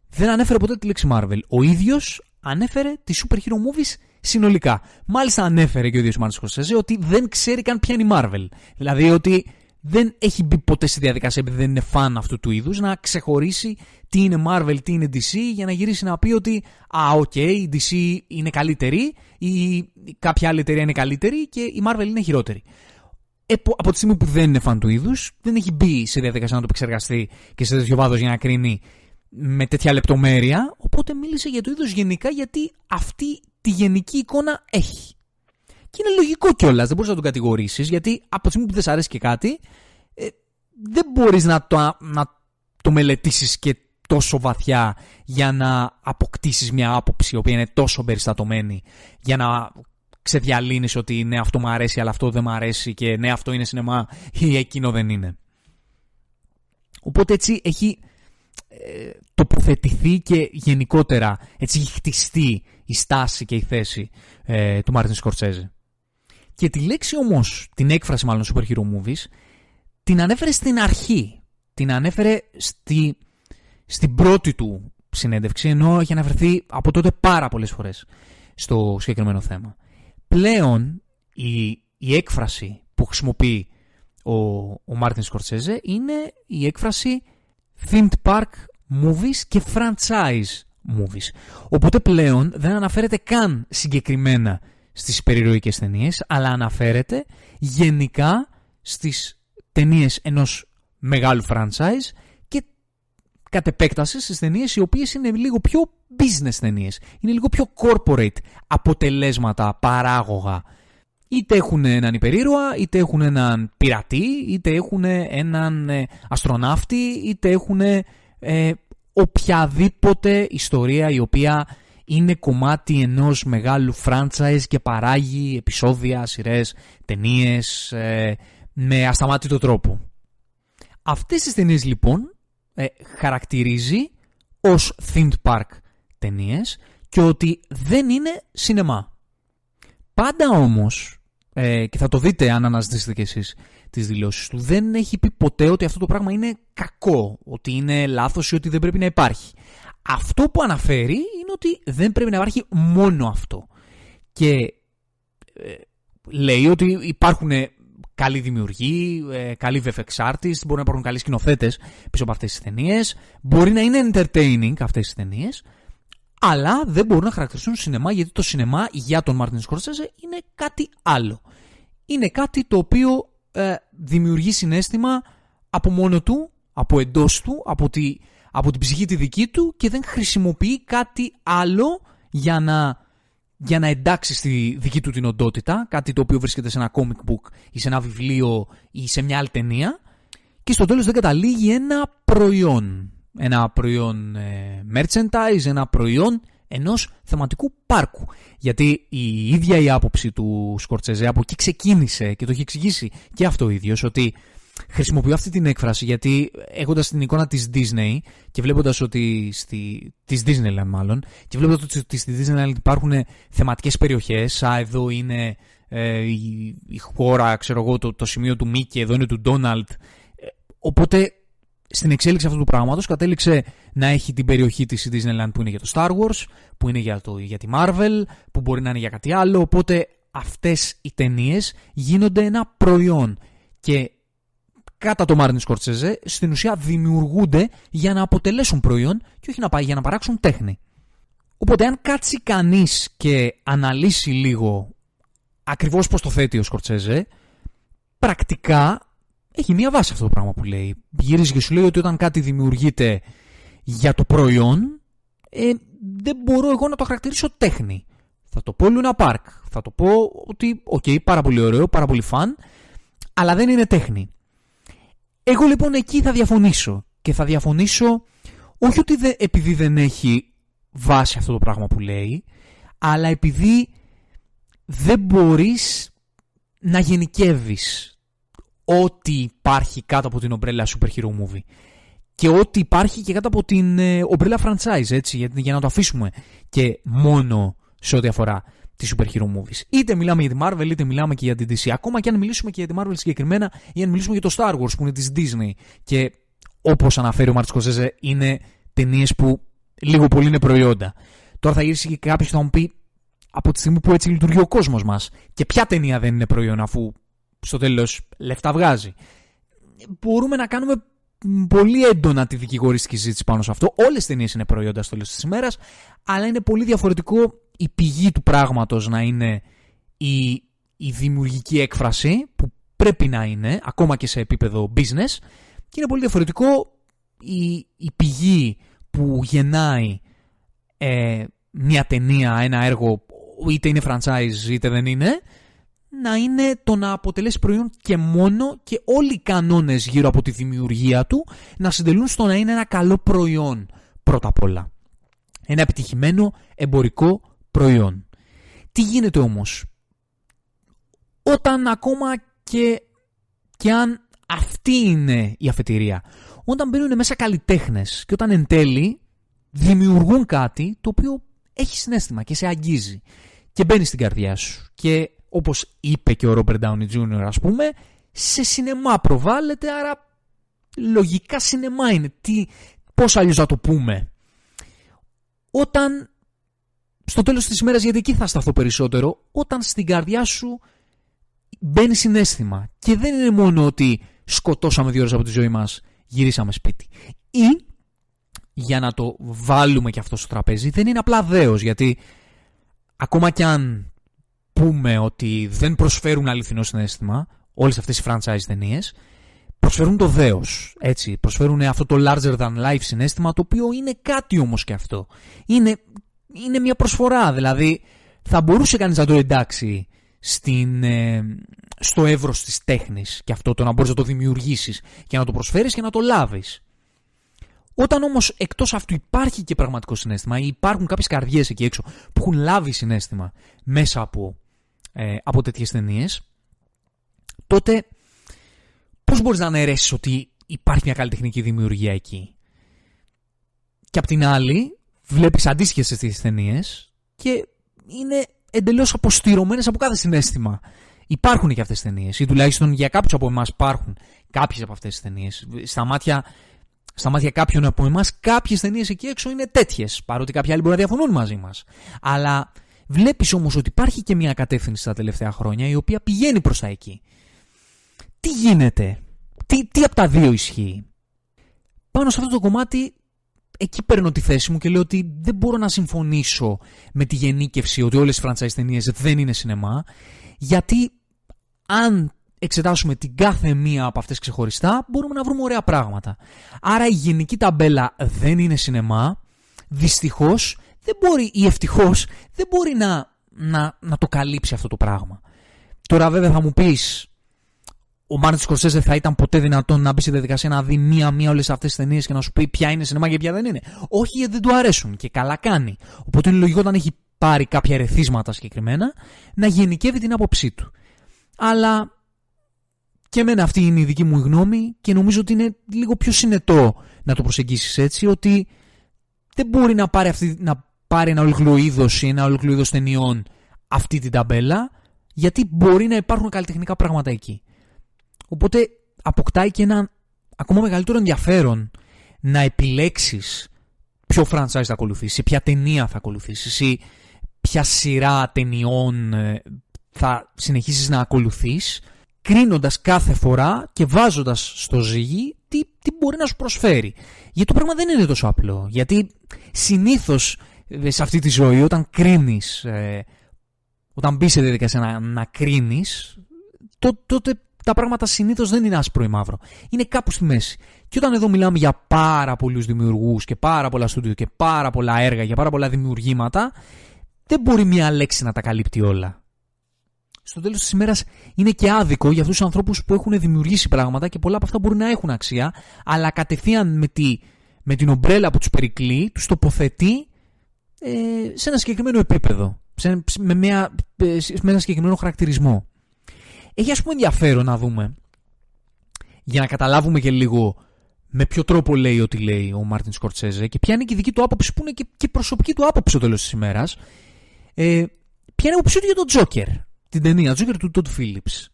δεν ανέφερε ποτέ τη λέξη Marvel. Ο ίδιος ανέφερε τη super hero movies συνολικά. Μάλιστα ανέφερε και ο ίδιος Μάρτιν Σκορσέζε ότι δεν ξέρει καν ποια είναι η Marvel. Δηλαδή ότι δεν έχει μπει ποτέ στη διαδικασία επειδή δεν είναι φαν αυτού του είδους να ξεχωρίσει τι είναι Marvel, τι είναι DC για να γυρίσει να πει ότι Α, OK, okay, η DC είναι καλύτερη ή κάποια άλλη εταιρεία είναι καλύτερη και η Marvel είναι χειρότερη. από τη στιγμή που δεν είναι φαν του είδους, δεν έχει μπει σε διαδικασία να το επεξεργαστεί και σε τέτοιο βάθος για να κρίνει με τέτοια λεπτομέρεια. Οπότε μίλησε για το είδος γενικά γιατί αυτή τη γενική εικόνα έχει. Και είναι λογικό κιόλας, δεν μπορείς να τον κατηγορήσεις, γιατί από τη στιγμή που δεν σ' αρέσει και κάτι, ε, δεν μπορείς να το, να το μελετήσεις και τόσο βαθιά για να αποκτήσεις μια άποψη η οποία είναι τόσο περιστατωμένη για να ξεδιαλύνεις ότι ναι αυτό μου αρέσει αλλά αυτό δεν μου αρέσει και ναι αυτό είναι σινεμά ή εκείνο δεν είναι. Οπότε έτσι έχει ε, τοποθετηθεί και γενικότερα έτσι έχει χτιστεί η στάση και η θέση ε, του Μάρτιν Σκορσέζε. Και τη λέξη όμως, την έκφραση μάλλον super hero movies, την ανέφερε στην αρχή. Την ανέφερε στη, στην πρώτη του συνέντευξη, ενώ έχει αναφερθεί από τότε πάρα πολλές φορές στο συγκεκριμένο θέμα. Πλέον η, η έκφραση που χρησιμοποιεί ο, ο Μάρτιν Σκορσέζε είναι η έκφραση theme park movies και franchise movies. Οπότε πλέον δεν αναφέρεται καν συγκεκριμένα στις περιρροικές ταινίες, αλλά αναφέρεται γενικά στις ταινίες ενός μεγάλου franchise και κατ' επέκταση στις ταινίες οι οποίες είναι λίγο πιο business ταινίες. Είναι λίγο πιο corporate αποτελέσματα, παράγωγα. Είτε έχουν έναν υπερήρωα, είτε έχουν έναν πειρατή, είτε έχουν έναν ε, αστροναύτη, είτε έχουν ε, οποιαδήποτε ιστορία η οποία είναι κομμάτι ενός μεγάλου franchise και παράγει επεισόδια, σειρές, ταινίες ε, με ασταμάτητο τρόπο. Αυτές τις ταινίες λοιπόν ε, χαρακτηρίζει ως themed park ταινίες και ότι δεν είναι σινεμά. Πάντα όμως, ε, και θα το δείτε αν αναζητήσετε κι εσείς τις δηλώσεις του, δεν έχει πει ποτέ ότι αυτό το πράγμα είναι κακό, ότι είναι λάθος ή ότι δεν πρέπει να υπάρχει. Αυτό που αναφέρει είναι ότι δεν πρέπει να υπάρχει μόνο αυτό. Και ε, λέει ότι υπάρχουν καλοί δημιουργοί, ε, καλοί VFX artists, μπορεί να υπάρχουν καλοί σκηνοθέτες πίσω από αυτές τις ταινίες. Μπορεί να είναι entertaining αυτές τις ταινίες, αλλά δεν μπορούν να χαρακτηριστούν σινεμά γιατί το σινεμά για τον Μάρτιν Σκόρσεζε είναι κάτι άλλο. Είναι κάτι το οποίο ε, δημιουργεί συνέστημα από μόνο του, από εντός του, από, τη, από την ψυχή τη δική του και δεν χρησιμοποιεί κάτι άλλο για να για να εντάξει στη δική του την οντότητα, κάτι το οποίο βρίσκεται σε ένα comic book ή σε ένα βιβλίο ή σε μια άλλη ταινία και στο τέλος δεν καταλήγει ένα προϊόν. Ένα προϊόν ε, merchandise, ένα προϊόν ενός θεματικού πάρκου. Γιατί η ίδια η άποψη του Σκορτσεζέ από εκεί ξεκίνησε και το έχει εξηγήσει και αυτό ο ίδιος ότι Χρησιμοποιώ αυτή την έκφραση γιατί έχοντας την εικόνα της Disney και βλέποντας ότι. Στη, της Disneyland μάλλον. Και βλέποντας ότι στη Disneyland υπάρχουν θεματικές περιοχές. Α, εδώ είναι ε, η, η, χώρα, ξέρω εγώ, το, το σημείο του Μίκη, εδώ είναι του Ντόναλτ. Ε, οπότε στην εξέλιξη αυτού του πράγματος κατέληξε να έχει την περιοχή της Disneyland που είναι για το Star Wars, που είναι για, το, για τη Marvel, που μπορεί να είναι για κάτι άλλο. Οπότε αυτές οι ταινίες γίνονται ένα προϊόν. Και κατά το Μάρτιν Σκορτσέζε στην ουσία δημιουργούνται για να αποτελέσουν προϊόν και όχι να πάει για να παράξουν τέχνη. Οπότε αν κάτσει κανείς και αναλύσει λίγο ακριβώς πώς το θέτει ο Σκορτσέζε, πρακτικά έχει μία βάση αυτό το πράγμα που λέει. Γυρίζει και σου λέει ότι όταν κάτι δημιουργείται για το προϊόν, ε, δεν μπορώ εγώ να το χαρακτηρίσω τέχνη. Θα το πω λούνα παρκ. Θα το πω ότι, OK, okay, πάρα πολύ ωραίο, πάρα πολύ fun, αλλά δεν είναι τέχνη. Εγώ λοιπόν εκεί θα διαφωνήσω. Και θα διαφωνήσω όχι ότι επειδή δεν έχει βάση αυτό το πράγμα που λέει, αλλά επειδή δεν μπορείς να γενικεύεις ό,τι υπάρχει κάτω από την ομπρέλα super hero movie. Και ό,τι υπάρχει και κάτω από την ε, ομπρέλα franchise, έτσι, για, για να το αφήσουμε και μόνο σε ό,τι αφορά τη super hero movies. Είτε μιλάμε για τη Marvel, είτε μιλάμε και για την DC. Ακόμα και αν μιλήσουμε και για τη Marvel συγκεκριμένα, ή αν μιλήσουμε για το Star Wars που είναι της Disney. Και όπως αναφέρει ο Μάρτ Σκοζέζε, είναι ταινίες που λίγο πολύ είναι προϊόντα. Τώρα θα γυρίσει και κάποιος και θα μου πει από τη στιγμή που έτσι λειτουργεί ο κόσμος μας. Και ποια ταινία δεν είναι προϊόν, αφού στο τέλος λεφτά βγάζει. Μπορούμε να κάνουμε πολύ έντονα τη δικηγοριστική συζήτηση πάνω σε αυτό. Όλες οι ταινίες είναι προϊόντα στο τέλο της ημέρας, αλλά είναι πολύ διαφορετικό η πηγή του πράγματος να είναι η, η δημιουργική έκφραση που πρέπει να είναι ακόμα και σε επίπεδο business και είναι πολύ διαφορετικό η, η πηγή που γεννάει ε, μια ταινία, ένα έργο είτε είναι franchise είτε δεν είναι να είναι το να αποτελέσει προϊόν και μόνο και όλοι οι κανόνες γύρω από τη δημιουργία του να συντελούν στο να είναι ένα καλό προϊόν πρώτα απ' όλα. Ένα επιτυχημένο εμπορικό προϊόν. Τι γίνεται όμως; Όταν ακόμα και, και αν αυτή είναι η αφετηρία, όταν μπαίνουν μέσα καλλιτέχνες και όταν εν τέλει δημιουργούν κάτι το οποίο έχει συνέστημα και σε αγγίζει και μπαίνει στην καρδιά σου και όπως είπε και ο Robert Downey Jr. ας πούμε σε σινεμά προβάλλεται άρα λογικά σινεμά είναι τι, πώς αλλιώς να το πούμε όταν στο τέλος της ημέρας, γιατί εκεί θα σταθώ περισσότερο, όταν στην καρδιά σου μπαίνει συνέστημα και δεν είναι μόνο ότι σκοτώσαμε δύο ώρες από τη ζωή μας, γυρίσαμε σπίτι. Ή, για να το βάλουμε και αυτό στο τραπέζι, δεν είναι απλά δέος, γιατί ακόμα κι αν πούμε ότι δεν προσφέρουν αληθινό συνέστημα, όλες αυτές οι franchise ταινίες, προσφέρουν το δέος, έτσι, προσφέρουν αυτό το larger than life συνέστημα, το οποίο είναι κάτι όμως και αυτό. Είναι, είναι μια προσφορά, δηλαδή θα μπορούσε κανείς να το εντάξει στην, ε, στο εύρος της τέχνης και αυτό το να μπορείς να το δημιουργήσεις και να το προσφέρεις και να το λάβεις. Όταν όμως εκτός αυτού υπάρχει και πραγματικό συνέστημα ή υπάρχουν κάποιες καρδιές εκεί έξω που έχουν λάβει συνέστημα μέσα από, ε, από τέτοιες ταινίες, τότε πώς μπορείς να αναιρέσεις ότι υπάρχει μια καλλιτεχνική δημιουργία εκεί; Και απ' την άλλη βλέπεις αντίστοιχες τέτοιες ταινίες και είναι εντελώς αποστηρωμένες από κάθε συνέστημα. Υπάρχουν και αυτές τις ταινίες, ή τουλάχιστον για κάποιους από εμάς υπάρχουν κάποιες από αυτές τις ταινίες. Στα μάτια, στα μάτια κάποιων από εμάς κάποιες ταινίες εκεί έξω είναι τέτοιες, παρότι κάποιοι άλλοι μπορεί να διαφωνούν μαζί μας. Αλλά βλέπεις όμως ότι υπάρχει και μια κατεύθυνση τα τελευταία χρόνια η οποία πηγαίνει προς τα εκεί. Τι γίνεται, τι, τι από τα δύο ισχύει; Πάνω σε αυτό το κομμάτι εκεί παίρνω τη θέση μου και λέω ότι δεν μπορώ να συμφωνήσω με τη γενίκευση ότι όλες οι franchise ταινίες δεν είναι σινεμά γιατί αν εξετάσουμε την κάθε μία από αυτές ξεχωριστά μπορούμε να βρούμε ωραία πράγματα. Άρα η γενική ταμπέλα δεν είναι σινεμά δυστυχώς δεν μπορεί ή ευτυχώς δεν μπορεί να, να, να το καλύψει αυτό το πράγμα. Τώρα βέβαια θα μου πεις ο Μάρτιν Σκορσέζε θα ήταν ποτέ δυνατόν να μπει στη διαδικασία να δει μία-μία όλες αυτές τις ταινίες και να σου πει ποια είναι σινεμά και ποια δεν είναι. Όχι γιατί δεν του αρέσουν και καλά κάνει. Οπότε είναι λογικό όταν έχει πάρει κάποια ερεθίσματα συγκεκριμένα να γενικεύει την άποψή του. Αλλά και εμένα αυτή είναι η δική μου γνώμη και νομίζω ότι είναι λίγο πιο συνετό να το προσεγγίσεις έτσι ότι δεν μπορεί να πάρει, αυτή, να πάρει ένα ολόκληρο ή ένα ολόκληρο ταινιών αυτή την ταμπέλα γιατί μπορεί να υπάρχουν καλλιτεχνικά πράγματα εκεί. Οπότε αποκτάει και ένα ακόμα μεγαλύτερο ενδιαφέρον να επιλέξεις ποιο franchise θα ακολουθήσει, ποια ταινία θα ακολουθήσεις ή ποια σειρά ταινιών ε, θα συνεχίσεις να ακολουθείς κρίνοντας κάθε φορά και βάζοντας στο ζύγι τι, τι μπορεί να σου προσφέρει. Γιατί το πράγμα δεν είναι τόσο απλό. Γιατί συνήθως ε, σε αυτή τη ζωή όταν κρίνεις, ε, όταν μπεις σε διαδικασία να, να κρίνεις, τότε τα πράγματα συνήθως δεν είναι άσπρο ή μαύρο. Είναι κάπου στη μέση. Και όταν εδώ μιλάμε για πάρα πολλούς δημιουργούς και πάρα πολλά στούντιο και πάρα πολλά έργα και πάρα πολλά δημιουργήματα, δεν μπορεί μία λέξη να τα καλύπτει όλα. Στο τέλος της ημέρας είναι και άδικο για αυτούς τους ανθρώπους που έχουν δημιουργήσει πράγματα και πολλά από αυτά μπορεί να έχουν αξία, αλλά κατευθείαν με, τη, με την ομπρέλα που τους περικλεί, τους τοποθετεί ε, σε ένα συγκεκριμένο επίπεδο. Σε, με, μια, ε, με ένα συγκεκριμένο χαρακτηρισμό. Έχει ας πούμε ενδιαφέρον να δούμε για να καταλάβουμε και λίγο με ποιο τρόπο λέει ό,τι λέει ο Μάρτιν Σκορτσέζε και ποια είναι και η δική του άποψη που είναι και, και προσωπική του άποψη στο τέλος της ημέρας. Ε, ποια είναι η άποψή του για τον Τζόκερ, την ταινία Τζόκερ του Τόντ Φίλιπς.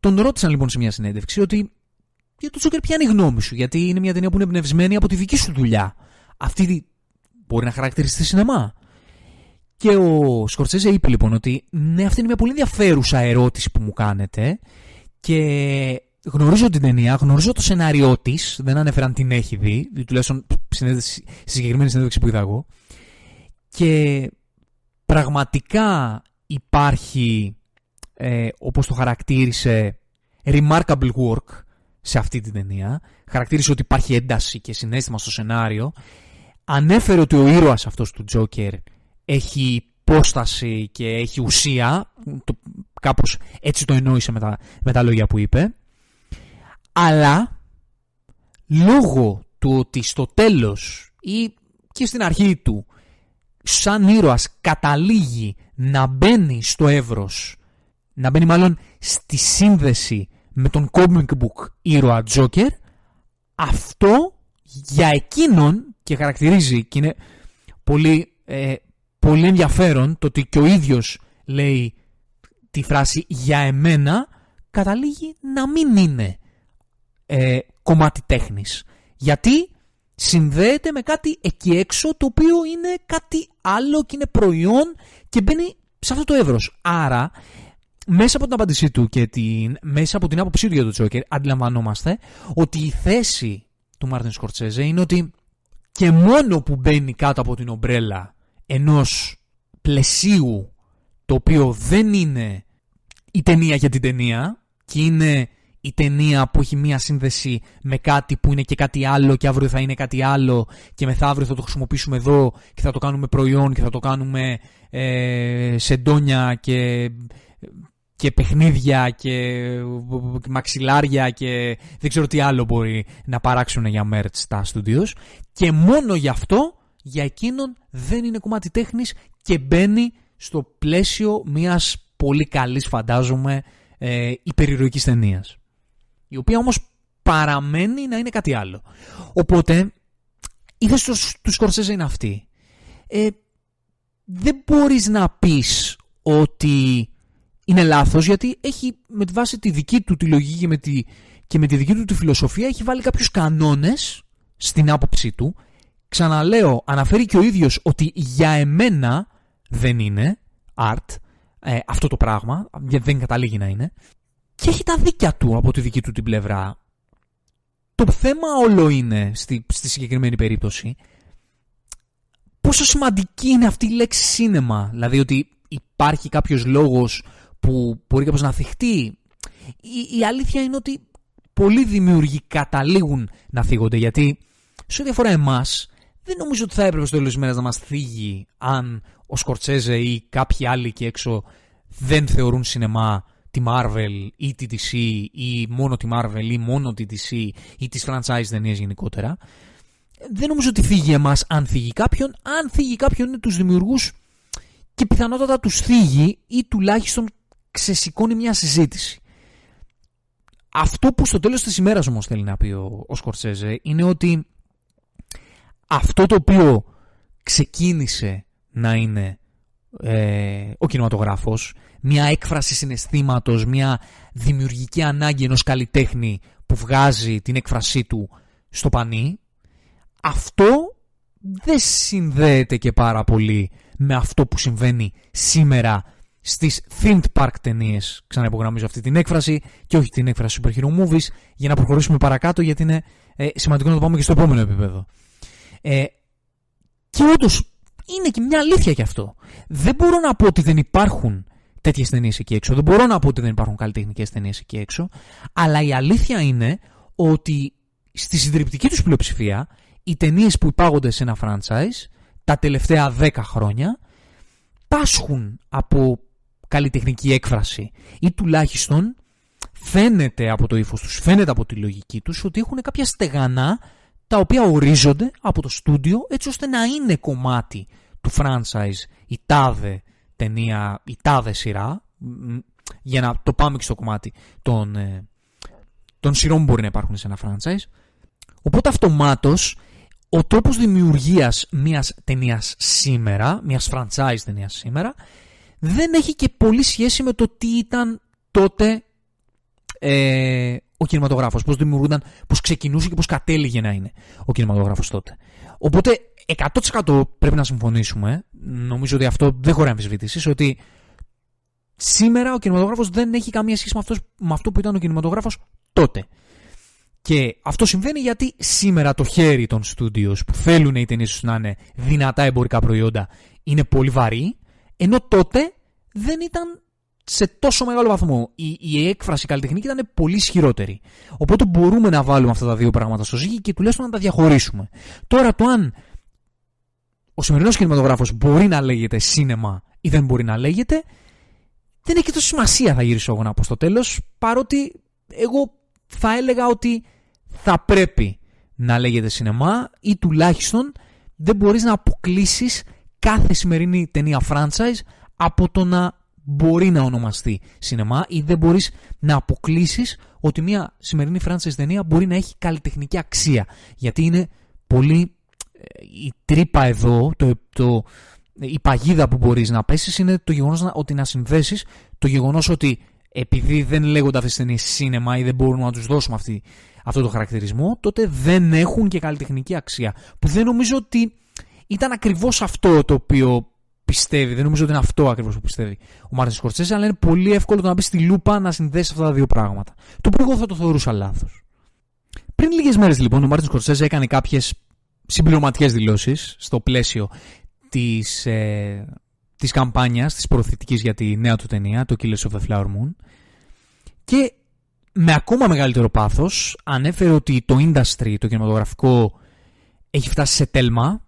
Τον ρώτησαν λοιπόν σε μια συνέντευξη ότι για τον Τζόκερ ποια είναι η γνώμη σου, γιατί είναι μια ταινία που είναι εμπνευσμένη από τη δική σου δουλειά. Αυτή μπορεί να χαρακτηριστεί σινεμά. Και ο Σκορτσέζε είπε λοιπόν ότι ναι, αυτή είναι μια πολύ ενδιαφέρουσα ερώτηση που μου κάνετε και γνωρίζω την ταινία, γνωρίζω το σενάριό της, δεν ανέφεραν την έχει δει, τουλάχιστον στη συγκεκριμένη συνέντευξη που είδα εγώ. Και πραγματικά υπάρχει, ε, όπως το χαρακτήρισε, remarkable work σε αυτή την ταινία. Χαρακτήρισε ότι υπάρχει ένταση και συνέστημα στο σενάριο. Ανέφερε ότι ο ήρωας αυτός του Τζόκερ έχει υπόσταση και έχει ουσία, το, κάπως έτσι το εννοήσε με τα, με τα λόγια που είπε, αλλά λόγω του ότι στο τέλος ή και στην αρχή του σαν ήρωας καταλήγει να μπαίνει στο εύρος, να μπαίνει μάλλον στη σύνδεση με τον comic book ήρωα Joker, αυτό για εκείνον και χαρακτηρίζει και είναι πολύ ε, πολύ ενδιαφέρον το ότι και ο ίδιος λέει τη φράση «για εμένα» καταλήγει να μην είναι ε, κομμάτι τέχνης. Γιατί συνδέεται με κάτι εκεί έξω το οποίο είναι κάτι άλλο και είναι προϊόν και μπαίνει σε αυτό το εύρος. Άρα, μέσα από την απάντησή του και την, μέσα από την άποψή του για τον Τζόκερ, αντιλαμβανόμαστε ότι η θέση του Μάρτιν Σκορτσέζε είναι ότι και μόνο που μπαίνει κάτω από την ομπρέλα ενός πλαισίου το οποίο δεν είναι η ταινία για την ταινία και είναι η ταινία που έχει μία σύνδεση με κάτι που είναι και κάτι άλλο και αύριο θα είναι κάτι άλλο και μεθαύριο θα το χρησιμοποιήσουμε εδώ και θα το κάνουμε προϊόν και θα το κάνουμε ε, σεντόνια και, και παιχνίδια και μαξιλάρια και δεν ξέρω τι άλλο μπορεί να παράξουν για merch στα studios και μόνο γι' αυτό για εκείνον δεν είναι κομμάτι τέχνης και μπαίνει στο πλαίσιο μιας πολύ καλής φαντάζομαι ε, υπερηρωικής ταινίας η οποία όμως παραμένει να είναι κάτι άλλο. Οπότε, η θέση τους Σκορσέζε είναι αυτή. Ε, δεν μπορείς να πεις ότι είναι λάθος γιατί έχει με τη βάση τη δική του τη λογική και με τη, και με τη δική του τη φιλοσοφία έχει βάλει κάποιους κανόνες στην άποψή του. Ξαναλέω, αναφέρει και ο ίδιος ότι για εμένα δεν είναι art ε, αυτό το πράγμα, γιατί δεν καταλήγει να είναι και έχει τα δίκια του από τη δική του την πλευρά. Το θέμα όλο είναι στη, στη συγκεκριμένη περίπτωση πόσο σημαντική είναι αυτή η λέξη σίνεμα. Δηλαδή ότι υπάρχει κάποιος λόγος που μπορεί κάποιος να θυχτεί. Η, η αλήθεια είναι ότι πολλοί δημιουργοί καταλήγουν να θίγονται γιατί σε ό,τι αφορά εμάς δεν νομίζω ότι θα έπρεπε στο τέλος της μέρας να μας θίγει αν ο Σκορτσέζε ή κάποιοι άλλοι εκεί έξω δεν θεωρούν σινεμά τη Marvel ή τη DC ή μόνο τη Marvel ή μόνο τη DC ή τις franchise ταινίες γενικότερα. Δεν νομίζω ότι φύγει εμάς αν φύγει κάποιον. Αν φύγει κάποιον είναι τους δημιουργούς και πιθανότατα τους φύγει ή τουλάχιστον ξεσηκώνει μια συζήτηση. Αυτό που στο τέλος της ημέρας όμως θέλει να πει ο, ο Σκορσέζε είναι ότι αυτό το οποίο ξεκίνησε να είναι ε, ο κινηματογράφος μια έκφραση συναισθήματος, μια δημιουργική ανάγκη ενός καλλιτέχνη που βγάζει την έκφρασή του στο πανί, αυτό δεν συνδέεται και πάρα πολύ με αυτό που συμβαίνει σήμερα στις themed park ταινίες. Ξαναυπογραμμίζω αυτή την έκφραση και όχι την έκφραση super hero movies για να προχωρήσουμε παρακάτω γιατί είναι ε, σημαντικό να το πάμε και στο επόμενο επίπεδο. Ε, και όντως είναι και μια αλήθεια κι αυτό. Δεν μπορώ να πω ότι δεν υπάρχουν τέτοιες ταινίες εκεί έξω. Δεν μπορώ να πω ότι δεν υπάρχουν καλλιτεχνικές ταινίες εκεί έξω. Αλλά η αλήθεια είναι ότι στη συντριπτική τους πλειοψηφία οι ταινίες που υπάγονται σε ένα franchise τα τελευταία 10 χρόνια πάσχουν από καλλιτεχνική έκφραση ή τουλάχιστον φαίνεται από το ύφος τους, φαίνεται από τη λογική τους ότι έχουν κάποια στεγανά τα οποία ορίζονται από το στούντιο έτσι ώστε να είναι κομμάτι του franchise η τάδε ταινία, η τάδε σειρά, για να το πάμε και στο κομμάτι των, ε, των σειρών που μπορεί να υπάρχουν σε ένα franchise. Οπότε αυτομάτως ο τρόπος δημιουργίας μιας ταινίας σήμερα, μιας franchise ταινίας σήμερα, δεν έχει και πολύ σχέση με το τι ήταν τότε ε, ο κινηματογράφος, πώς δημιουργούνταν, πώς ξεκινούσε και πώς κατέληγε να είναι ο κινηματογράφος τότε. Οπότε 100% πρέπει να συμφωνήσουμε, νομίζω ότι αυτό δεν χωράει αμφισβήτησης, ότι σήμερα ο κινηματογράφος δεν έχει καμία σχέση με αυτός, με αυτό που ήταν ο κινηματογράφος τότε. Και αυτό συμβαίνει γιατί σήμερα το χέρι των studios που θέλουν οι ταινίες να είναι δυνατά εμπορικά προϊόντα είναι πολύ βαρύ, ενώ τότε δεν ήταν σε τόσο μεγάλο βαθμό. Η, η έκφραση καλλιτεχνική ήταν πολύ ισχυρότερη. Οπότε μπορούμε να βάλουμε αυτά τα δύο πράγματα στο ζύγι και τουλάχιστον να τα διαχωρίσουμε. Τώρα το αν ο σημερινός κινηματογράφος μπορεί να λέγεται σίνεμα ή δεν μπορεί να λέγεται, δεν έχει τόσο σημασία, θα γυρίσω εγώ να πω στο τέλος, παρότι εγώ θα έλεγα ότι θα πρέπει να λέγεται σινεμά ή τουλάχιστον δεν μπορείς να αποκλείσεις κάθε σημερινή ταινία franchise από το να μπορεί να ονομαστεί σινεμά ή δεν μπορείς να αποκλείσεις ότι μια σημερινή franchise ταινία μπορεί να έχει καλλιτεχνική αξία. Γιατί είναι πολύ... Ε, η τρύπα εδώ, το, το, η παγίδα που μπορείς να πέσεις είναι το γεγονός ότι να συνδέσεις το γεγονός ότι επειδή δεν λέγονται αυτές τις ταινίες σινεμά ή δεν μπορούμε να τους δώσουμε αυτή, αυτό το χαρακτηρισμό, τότε δεν έχουν και καλλιτεχνική αξία. Που δεν νομίζω ότι ήταν ακριβώς αυτό το οποίο πιστεύει. Δεν νομίζω ότι είναι αυτό ακριβώς που πιστεύει ο Μάρτιν Σκορτσέζε, αλλά είναι πολύ εύκολο το να μπεις στη λούπα να συνδέσεις αυτά τα δύο πράγματα. Το οποίο εγώ θα το θεωρούσα λάθος. Πριν λίγες μέρες λοιπόν, ο Μάρτιν Σκορτσέζε έκανε κάποιες συμπληρωματικές δηλώσεις στο πλαίσιο της ε, της καμπάνιας, της προωθητικής για τη νέα του ταινία, το Killers of the Flower Moon. Και με ακόμα μεγαλύτερο πάθος ανέφερε ότι το industry, το κινηματογραφικό, έχει φτάσει σε τέλμα.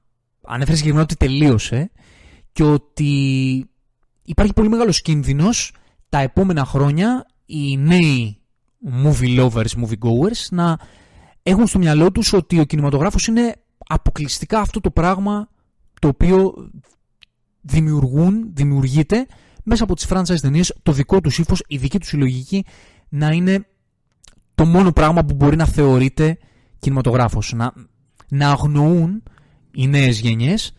Ανέφερες συγκεκριμένα ότι τελείωσε και ότι υπάρχει πολύ μεγάλος κίνδυνος τα επόμενα χρόνια οι νέοι movie lovers, movie goers να έχουν στο μυαλό τους ότι ο κινηματογράφος είναι αποκλειστικά αυτό το πράγμα το οποίο δημιουργούν, δημιουργείται μέσα από τις franchise ταινίες το δικό τους ύφος, η δική τους συλλογική να είναι το μόνο πράγμα που μπορεί να θεωρείται κινηματογράφος. Να, να αγνοούν οι νέες γενιές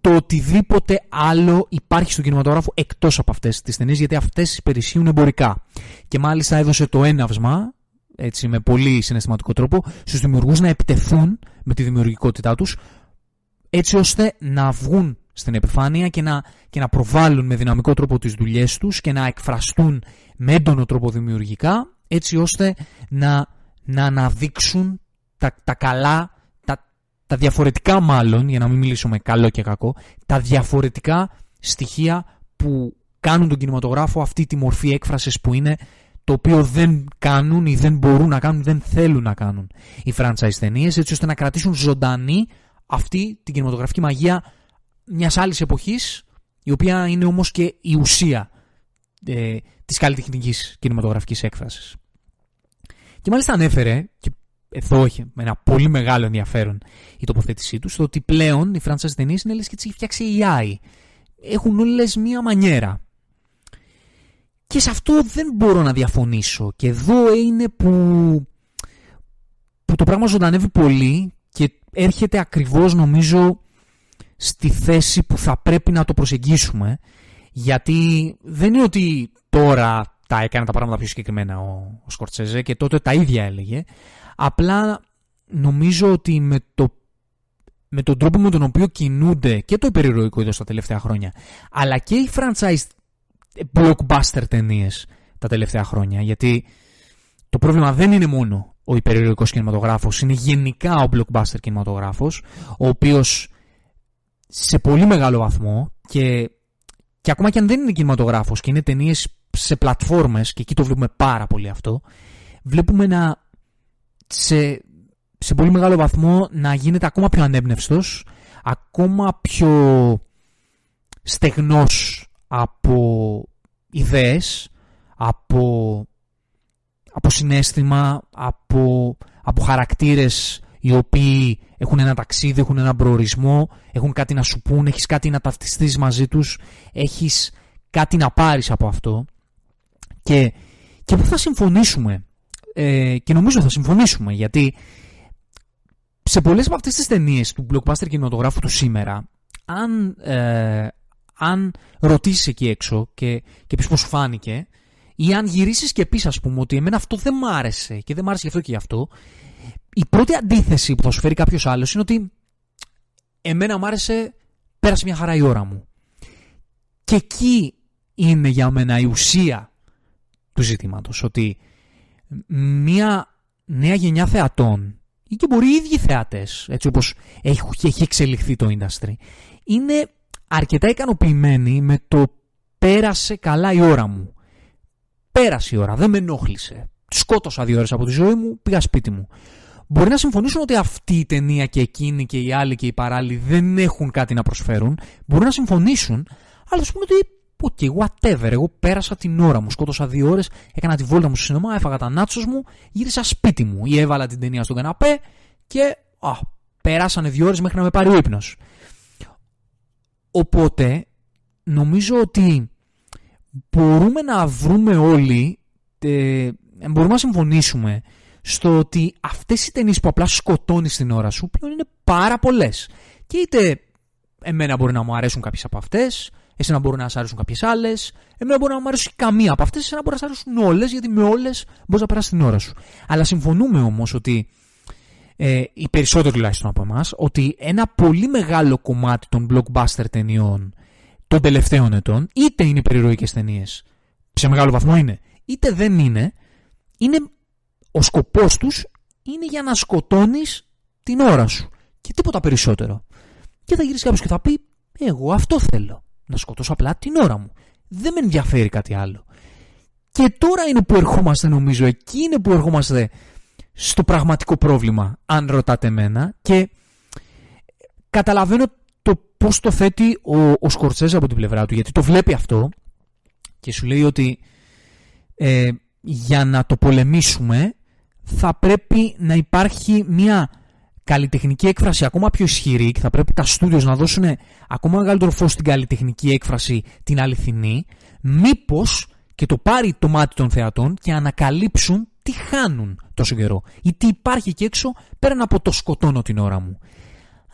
το οτιδήποτε άλλο υπάρχει στον κινηματογράφο εκτός από αυτές τις ταινίες γιατί αυτές υπερισχύουν εμπορικά. Και μάλιστα έδωσε το έναυσμα έτσι, με πολύ συναισθηματικό τρόπο στους δημιουργούς να επιτεθούν με τη δημιουργικότητά τους έτσι ώστε να βγουν στην επιφάνεια και να, και να προβάλλουν με δυναμικό τρόπο τις δουλειές τους και να εκφραστούν με έντονο τρόπο δημιουργικά έτσι ώστε να, να αναδείξουν τα, τα καλά, τα, τα διαφορετικά μάλλον, για να μην μιλήσουμε καλό και κακό, τα διαφορετικά στοιχεία που κάνουν τον κινηματογράφο αυτή τη μορφή έκφρασης που είναι το οποίο δεν κάνουν ή δεν μπορούν να κάνουν, δεν θέλουν να κάνουν οι franchise ταινίες, έτσι ώστε να κρατήσουν ζωντανή αυτή την κινηματογραφική μαγεία μιας άλλης εποχής, η οποία είναι όμως και η ουσία ε, της καλλιτεχνικής κινηματογραφικής έκφρασης. Και μάλιστα ανέφερε, και εδώ έχει ένα πολύ μεγάλο ενδιαφέρον η τοποθέτησή τους, στο ότι πλέον οι franchise ταινίες είναι λες και τις έχει φτιάξει η AI. Έχουν όλες μία μανιέρα. Και σε αυτό δεν μπορώ να διαφωνήσω. Και εδώ είναι που, που το πράγμα ζωντανεύει πολύ και έρχεται ακριβώς νομίζω στη θέση που θα πρέπει να το προσεγγίσουμε γιατί δεν είναι ότι τώρα τα έκανε τα πράγματα πιο συγκεκριμένα ο, ο Σκορτσέζε και τότε τα ίδια έλεγε απλά νομίζω ότι με, το, με τον τρόπο με τον οποίο κινούνται και το υπερηρωικό είδος τα τελευταία χρόνια αλλά και οι franchise blockbuster ταινίες τα τελευταία χρόνια γιατί το πρόβλημα δεν είναι μόνο ο υπερηρωικός κινηματογράφος είναι γενικά ο blockbuster κινηματογράφος ο οποίος σε πολύ μεγάλο βαθμό και, και ακόμα και αν δεν είναι κινηματογράφος και είναι ταινίες σε πλατφόρμες και εκεί το βλέπουμε πάρα πολύ αυτό βλέπουμε να σε, σε πολύ μεγάλο βαθμό να γίνεται ακόμα πιο ανέμπνευστος ακόμα πιο στεγνός από ιδέες από, από συνέστημα από, από χαρακτήρες οι οποίοι έχουν ένα ταξίδι, έχουν ένα προορισμό, έχουν κάτι να σου πούν, έχεις κάτι να ταυτιστείς μαζί τους, έχεις κάτι να πάρεις από αυτό. Και, και που θα συμφωνήσουμε; Ε, και νομίζω θα συμφωνήσουμε γιατί σε πολλές από αυτές τις ταινίες του blockbuster κινηματογράφου του σήμερα αν, ε, αν ρωτήσεις εκεί έξω και, και πεις πως σου φάνηκε ή αν γυρίσεις και πεις ας πούμε ότι εμένα αυτό δεν μ' άρεσε και δεν μ' άρεσε γι' αυτό και γι' αυτό η πρώτη αντίθεση που θα σου φέρει κάποιος άλλος είναι ότι εμένα μου άρεσε, πέρασε μια χαρά η ώρα μου. Και εκεί είναι για μένα η ουσία του ζητήματος, ότι μια νέα γενιά θεατών ή και μπορεί οι ίδιοι θεατές, έτσι όπως έχει, έχει εξελιχθεί το industry, είναι αρκετά ικανοποιημένοι με το πέρασε καλά η ώρα μου. Πέρασε η ώρα, δεν με ενόχλησε. Σκότωσα δύο ώρες από τη ζωή μου, πήγα σπίτι μου. Μπορεί να συμφωνήσουν ότι αυτή η ταινία και εκείνη και οι άλλοι και οι παράλληλοι δεν έχουν κάτι να προσφέρουν. Μπορεί να συμφωνήσουν, αλλά ας πούμε ότι ok, whatever. Εγώ πέρασα την ώρα μου, σκότωσα δύο ώρες, έκανα τη βόλτα μου στο σινεμά, έφαγα τα νάτσο μου, γύρισα σπίτι μου ή έβαλα την ταινία στον καναπέ και α, περάσανε δύο ώρες μέχρι να με πάρει ο ύπνος. Οπότε, νομίζω ότι μπορούμε να βρούμε όλοι, ε, μπορούμε να συμφωνήσουμε στο ότι αυτές οι ταινίες που απλά σκοτώνεις την ώρα σου πλέον είναι πάρα πολλές. Και είτε εμένα μπορεί να μου αρέσουν κάποιες από αυτές, εσένα μπορεί να σα αρέσουν κάποιες άλλες, εμένα μπορεί να μου αρέσει καμία από αυτές, εσένα μπορεί να σα αρέσουν όλες, γιατί με όλες μπορείς να περάσεις την ώρα σου. Αλλά συμφωνούμε όμως ότι ε, οι περισσότεροι τουλάχιστον από εμάς, ότι ένα πολύ μεγάλο κομμάτι των blockbuster ταινιών των τελευταίων ετών, είτε είναι περιρροϊκέ ταινίες, σε μεγάλο βαθμό είναι, είτε δεν είναι, είναι ο σκοπός τους είναι για να σκοτώνεις την ώρα σου και τίποτα περισσότερο. Και θα γυρίσει κάποιος και θα πει εγώ αυτό θέλω, να σκοτώσω απλά την ώρα μου. Δεν με ενδιαφέρει κάτι άλλο. Και τώρα είναι που ερχόμαστε νομίζω, εκεί είναι που ερχόμαστε στο πραγματικό πρόβλημα, αν ρωτάτε εμένα. Και καταλαβαίνω το πώς το θέτει ο, ο Σκορτσέζα από την πλευρά του, γιατί το βλέπει αυτό και σου λέει ότι ε, για να το πολεμήσουμε θα πρέπει να υπάρχει μια καλλιτεχνική έκφραση ακόμα πιο ισχυρή και θα πρέπει τα στούντιος να δώσουν ακόμα μεγαλύτερο φως στην καλλιτεχνική έκφραση την αληθινή μήπως και το πάρει το μάτι των θεατών και ανακαλύψουν τι χάνουν τόσο καιρό ή τι υπάρχει εκεί έξω πέραν από το σκοτώνω την ώρα μου.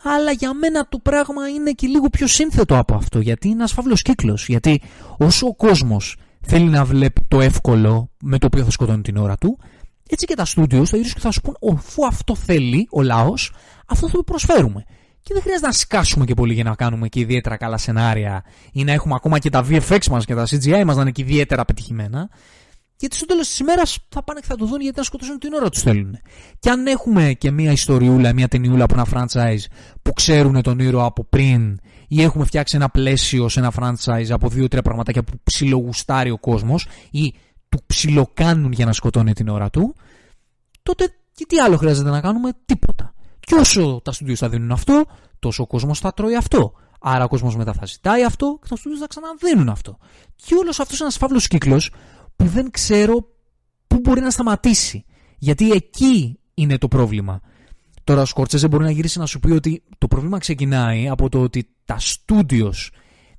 Αλλά για μένα το πράγμα είναι και λίγο πιο σύνθετο από αυτό γιατί είναι ένας φαύλος κύκλος. Γιατί όσο ο κόσμος θέλει να βλέπει το εύκολο με το οποίο θα σκοτώνει την ώρα του, έτσι και τα στούντιο θα γυρίσουν και θα σου πούν, αφού αυτό θέλει ο λαός, αυτό θα το προσφέρουμε. Και δεν χρειάζεται να σκάσουμε και πολύ για να κάνουμε και ιδιαίτερα καλά σενάρια ή να έχουμε ακόμα και τα VFX μας και τα CGI μας να είναι και ιδιαίτερα πετυχημένα. Γιατί στο τέλος της ημέρας θα πάνε και θα το δουν γιατί να σκοτώσουν την ώρα τους θέλουν. Και αν έχουμε και μια ιστοριούλα, μια ταινιούλα από ένα franchise που ξέρουν τον ήρωα από πριν ή έχουμε φτιάξει ένα πλαίσιο σε ένα franchise από δύο-τρία πραγματάκια που ψιλογουστάρει ο κόσμος ή του ψιλοκάνουν για να σκοτώνει την ώρα του, τότε και τι άλλο χρειάζεται να κάνουμε, τίποτα. Και όσο τα στούντιο θα δίνουν αυτό, τόσο ο κόσμος θα τρώει αυτό. Άρα ο κόσμος μετά θα ζητάει αυτό και τα στούντιο θα ξαναδίνουν αυτό. Και όλος αυτός είναι ένας φαύλος κύκλος που δεν ξέρω πού μπορεί να σταματήσει. Γιατί εκεί είναι το πρόβλημα. Τώρα ο Σκορτσέζε μπορεί να γυρίσει να σου πει ότι το πρόβλημα ξεκινάει από το ότι τα στούντιος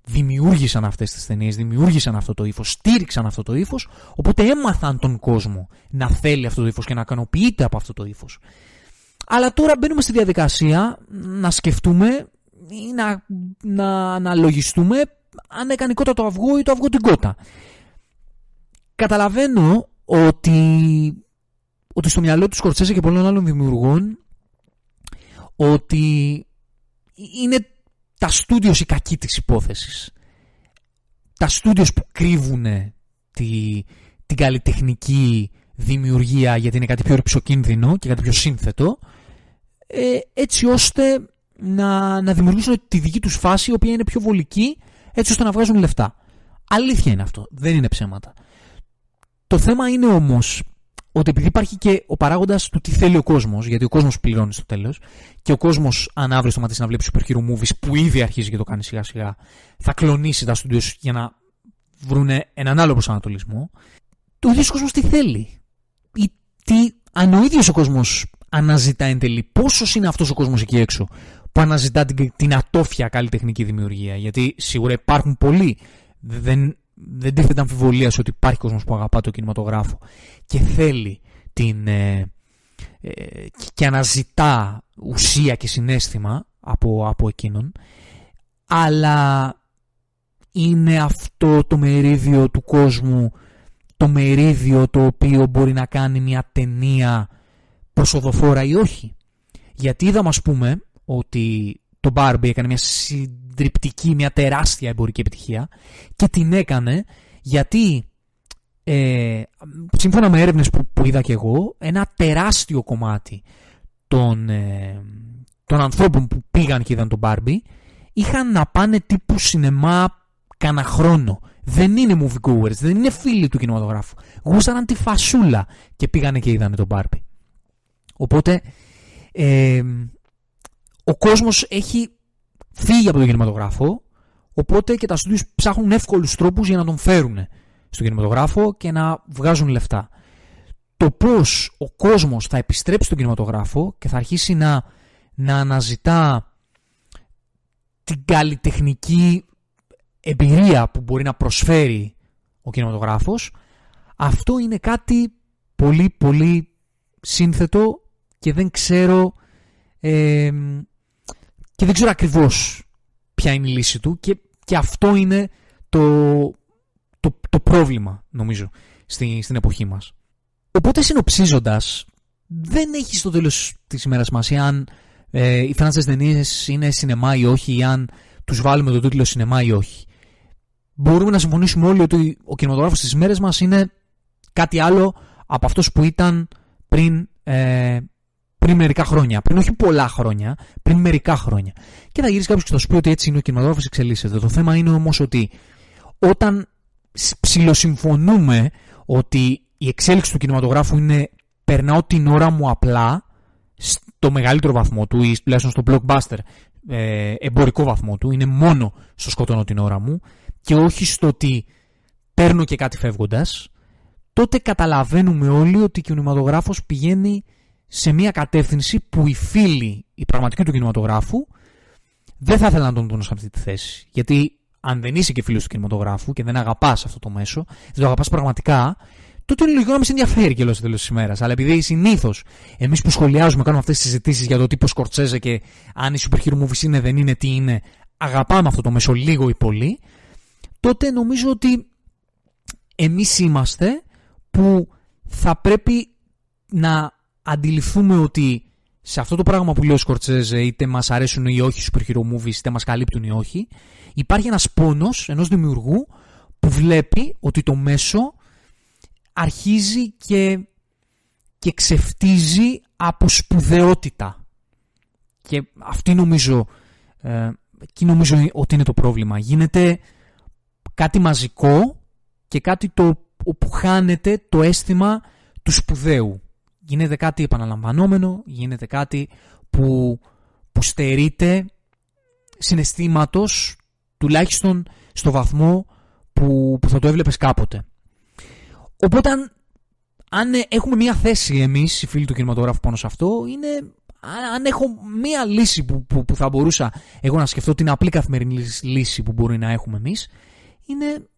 δημιούργησαν αυτές τις ταινίες, δημιούργησαν αυτό το ύφος, στήριξαν αυτό το ύφος, οπότε έμαθαν τον κόσμο να θέλει αυτό το ύφος και να ικανοποιείται από αυτό το ύφος. Αλλά τώρα μπαίνουμε στη διαδικασία να σκεφτούμε ή να, να αναλογιστούμε αν έκανε κότα το αυγό ή το αυγό την κότα. Καταλαβαίνω ότι, ότι στο μυαλό του Σκορτσέζε και πολλών άλλων δημιουργών ότι είναι τα στούντιος η κακή της υπόθεσης. Τα στούντιος που κρύβουν τη, την καλλιτεχνική δημιουργία γιατί είναι κάτι πιο ρηψοκίνδυνο και κάτι πιο σύνθετο ε, έτσι ώστε να, να δημιουργήσουν τη δική τους φάση η οποία είναι πιο βολική έτσι ώστε να βγάζουν λεφτά. Αλήθεια είναι αυτό, δεν είναι ψέματα. Το θέμα είναι όμως ότι επειδή υπάρχει και ο παράγοντας του τι θέλει ο κόσμος, γιατί ο κόσμος πληρώνει στο τέλος, και ο κόσμος, αν αύριο σταματήσει να βλέπει super hero movies που ήδη αρχίζει και το κάνει σιγά σιγά, θα κλονίσει τα studios για να βρούνε έναν άλλο προσανατολισμό. Το ίδιος ο κόσμος τι θέλει; Ή τι, αν ο ίδιος ο κόσμος αναζητά εν τέλει, πόσος είναι αυτός ο κόσμος εκεί έξω που αναζητά την, την ατόφια καλλιτεχνική δημιουργία; Γιατί σίγουρα υπάρχουν πολλοί. Δεν δεν τίθεται αμφιβολίας ότι υπάρχει κόσμος που αγαπά το κινηματογράφο και θέλει την, ε, ε, και αναζητά ουσία και συνέστημα από, από εκείνον αλλά είναι αυτό το μερίδιο του κόσμου το μερίδιο το οποίο μπορεί να κάνει μια ταινία προσοδοφόρα ή όχι. Γιατί είδαμε ας πούμε ότι το Barbie έκανε μια συντριπτική, μια τεράστια εμπορική επιτυχία και την έκανε γιατί ε, σύμφωνα με έρευνες που, που είδα και εγώ ένα τεράστιο κομμάτι των, ε, των ανθρώπων που πήγαν και είδαν τον Barbie είχαν να πάνε τύπου σινεμά κανένα χρόνο. Δεν είναι moviegoers, δεν είναι φίλοι του κινηματογράφου. Γούσταραν τη φασούλα και πήγανε και είδαν τον Barbie. Οπότε ε, ο κόσμος έχει φύγει από τον κινηματογράφο, οπότε και τα στούντιος ψάχνουν εύκολους τρόπους για να τον φέρουν στον κινηματογράφο και να βγάζουν λεφτά. Το πώς ο κόσμος θα επιστρέψει στον κινηματογράφο και θα αρχίσει να, να αναζητά την καλλιτεχνική εμπειρία που μπορεί να προσφέρει ο κινηματογράφος, αυτό είναι κάτι πολύ πολύ σύνθετο και δεν ξέρω ε, και δεν ξέρω ακριβώς ποια είναι η λύση του και, και αυτό είναι το, το, το πρόβλημα νομίζω στη, στην εποχή μας. Οπότε συνοψίζοντας δεν έχει στο τέλος της ημέρας μας αν ε, οι φράνσες ταινίε είναι σινεμά ή όχι ή αν τους βάλουμε το τίτλο σινεμά ή όχι. Μπορούμε να συμφωνήσουμε όλοι ότι ο κινηματογράφος στις μέρες μας είναι κάτι άλλο από αυτός που ήταν πριν ε, πριν μερικά χρόνια. Πριν όχι πολλά χρόνια, πριν μερικά χρόνια. Και θα γυρίσει κάποιος και θα σου πει ότι έτσι είναι ο κινηματογράφος εξελίσσεται. Το θέμα είναι όμως ότι όταν ψηλοσυμφωνούμε ότι η εξέλιξη του κινηματογράφου είναι περνάω την ώρα μου απλά στο μεγαλύτερο βαθμό του ή τουλάχιστον στο blockbuster ε, εμπορικό βαθμό του, είναι μόνο στο σκοτώνω την ώρα μου και όχι στο ότι παίρνω και κάτι φεύγοντας, τότε καταλαβαίνουμε όλοι ότι ο κινηματογράφος πηγαίνει σε μια κατεύθυνση που οι φίλοι, οι πραγματικοί του κινηματογράφου, δεν θα ήθελαν να τον δουν σε αυτή τη θέση. Γιατί αν δεν είσαι και φίλος του κινηματογράφου και δεν αγαπάς αυτό το μέσο, δεν το αγαπάς πραγματικά, τότε είναι λογικό να μην σε ενδιαφέρει και στο τέλος της ημέρας. Αλλά επειδή συνήθως εμείς που σχολιάζουμε, κάνουμε αυτές τις συζητήσεις για το τύπο Σκορτσέζε και αν η super hero movies είναι, δεν είναι, τι είναι, αγαπάμε αυτό το μέσο λίγο ή πολύ, τότε νομίζω ότι εμείς είμαστε που θα πρέπει να αντιληφθούμε ότι σε αυτό το πράγμα που λέει ο Σκορτσέζε, είτε μας αρέσουν ή όχι super hero movies, είτε μας καλύπτουν ή όχι, υπάρχει ένας πόνος ενός δημιουργού που βλέπει ότι το μέσο αρχίζει και, και ξεφτίζει από σπουδαιότητα. Και αυτή νομίζω, ε, εκεί νομίζω ότι είναι το πρόβλημα. Γίνεται κάτι μαζικό και κάτι το όπου χάνεται το αίσθημα του σπουδαίου. Γίνεται κάτι επαναλαμβανόμενο, γίνεται κάτι που, που στερείται συναισθήματος τουλάχιστον στο βαθμό που, που θα το έβλεπες κάποτε. Οπότε αν, έχουμε μια θέση εμείς οι φίλοι του κινηματογράφου πάνω σε αυτό είναι αν έχω μια λύση που, που, που θα μπορούσα εγώ να σκεφτώ την απλή καθημερινή λύση που μπορεί να έχουμε εμείς είναι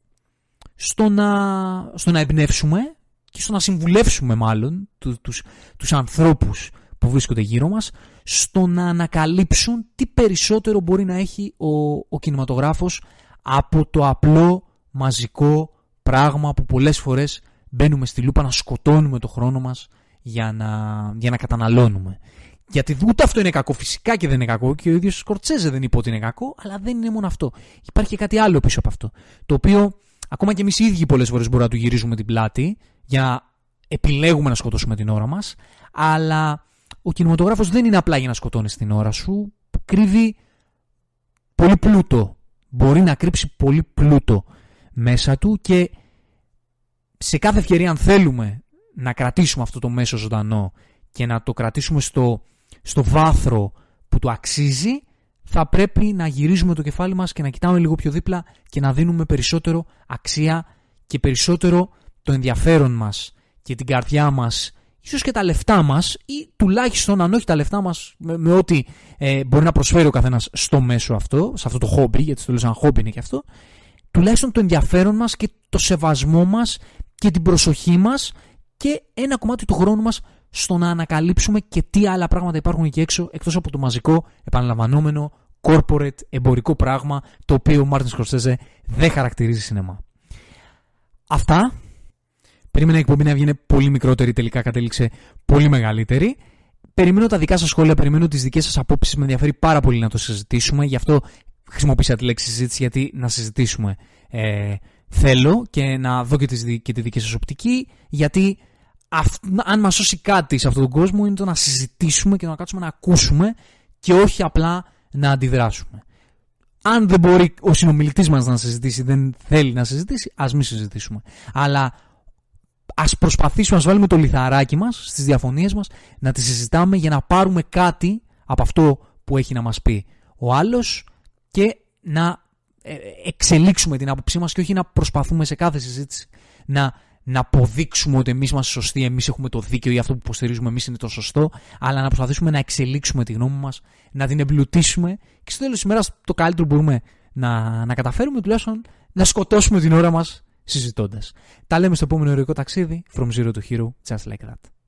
στο να, στο να εμπνεύσουμε και στο να συμβουλεύσουμε μάλλον τους, τους, τους ανθρώπους που βρίσκονται γύρω μας στο να ανακαλύψουν τι περισσότερο μπορεί να έχει ο, ο κινηματογράφος από το απλό μαζικό πράγμα που πολλές φορές μπαίνουμε στη λούπα να σκοτώνουμε το χρόνο μας για να, για να καταναλώνουμε. Γιατί ούτε αυτό είναι κακό, φυσικά και δεν είναι κακό και ο ίδιος Σκορτσέζε δεν είπε ότι είναι κακό, αλλά δεν είναι μόνο αυτό. Υπάρχει και κάτι άλλο πίσω από αυτό. Το οποίο ακόμα και εμείς οι ίδιοι πολλές φορές μπορούμε να του γυρίζουμε την πλάτη για να επιλέγουμε να σκοτώσουμε την ώρα μας, αλλά ο κινηματογράφος δεν είναι απλά για να σκοτώνεις την ώρα σου, κρύβει πολύ πλούτο. Μπορεί να κρύψει πολύ πλούτο μέσα του και σε κάθε ευκαιρία αν θέλουμε να κρατήσουμε αυτό το μέσο ζωντανό και να το κρατήσουμε στο, στο βάθρο που το αξίζει, θα πρέπει να γυρίζουμε το κεφάλι μας και να κοιτάμε λίγο πιο δίπλα και να δίνουμε περισσότερο αξία και περισσότερο το ενδιαφέρον μας και την καρδιά μας ίσως και τα λεφτά μας ή τουλάχιστον αν όχι τα λεφτά μας με, με ό,τι ε, μπορεί να προσφέρει ο καθένας στο μέσο αυτό, σε αυτό το χόμπι, γιατί το λέω σαν χόμπι είναι και αυτό, τουλάχιστον το ενδιαφέρον μας και το σεβασμό μας και την προσοχή μας και ένα κομμάτι του χρόνου μας στο να ανακαλύψουμε και τι άλλα πράγματα υπάρχουν εκεί έξω εκτός από το μαζικό, επαναλαμβανόμενο, corporate, εμπορικό πράγμα το οποίο ο Μάρτιν Σκορσέζε δεν χαρακτηρίζει σινεμά. Αυτά. Περίμενα η εκπομπή να βγει πολύ μικρότερη, τελικά κατέληξε πολύ μεγαλύτερη. Περιμένω τα δικά σας σχόλια, περιμένω τις δικές σας απόψεις. Με ενδιαφέρει πάρα πολύ να το συζητήσουμε. Γι' αυτό χρησιμοποίησα τη λέξη συζήτηση, γιατί να συζητήσουμε ε, θέλω και να δω και τη, και τη δική σας οπτική. Γιατί αν μας σώσει κάτι σε αυτόν τον κόσμο είναι το να συζητήσουμε και να κάτσουμε να ακούσουμε και όχι απλά να αντιδράσουμε. Αν δεν μπορεί ο συνομιλητής μας να συζητήσει, δεν θέλει να συζητήσει, ας μην συζητήσουμε. Αλλά ας προσπαθήσουμε να βάλουμε το λιθαράκι μας στις διαφωνίες μας, να τις συζητάμε για να πάρουμε κάτι από αυτό που έχει να μας πει ο άλλος και να ε, εξελίξουμε την άποψή μας και όχι να προσπαθούμε σε κάθε συζήτηση να να αποδείξουμε ότι εμείς είμαστε σωστοί, εμείς έχουμε το δίκαιο ή αυτό που υποστηρίζουμε εμείς είναι το σωστό, αλλά να προσπαθήσουμε να εξελίξουμε τη γνώμη μας, να την εμπλουτίσουμε και στο τέλος της ημέρας το καλύτερο που μπορούμε να, να καταφέρουμε τουλάχιστον να σκοτώσουμε την ώρα μας συζητώντας. Τα λέμε στο επόμενο ερωτικό ταξίδι. From zero to hero, just like that.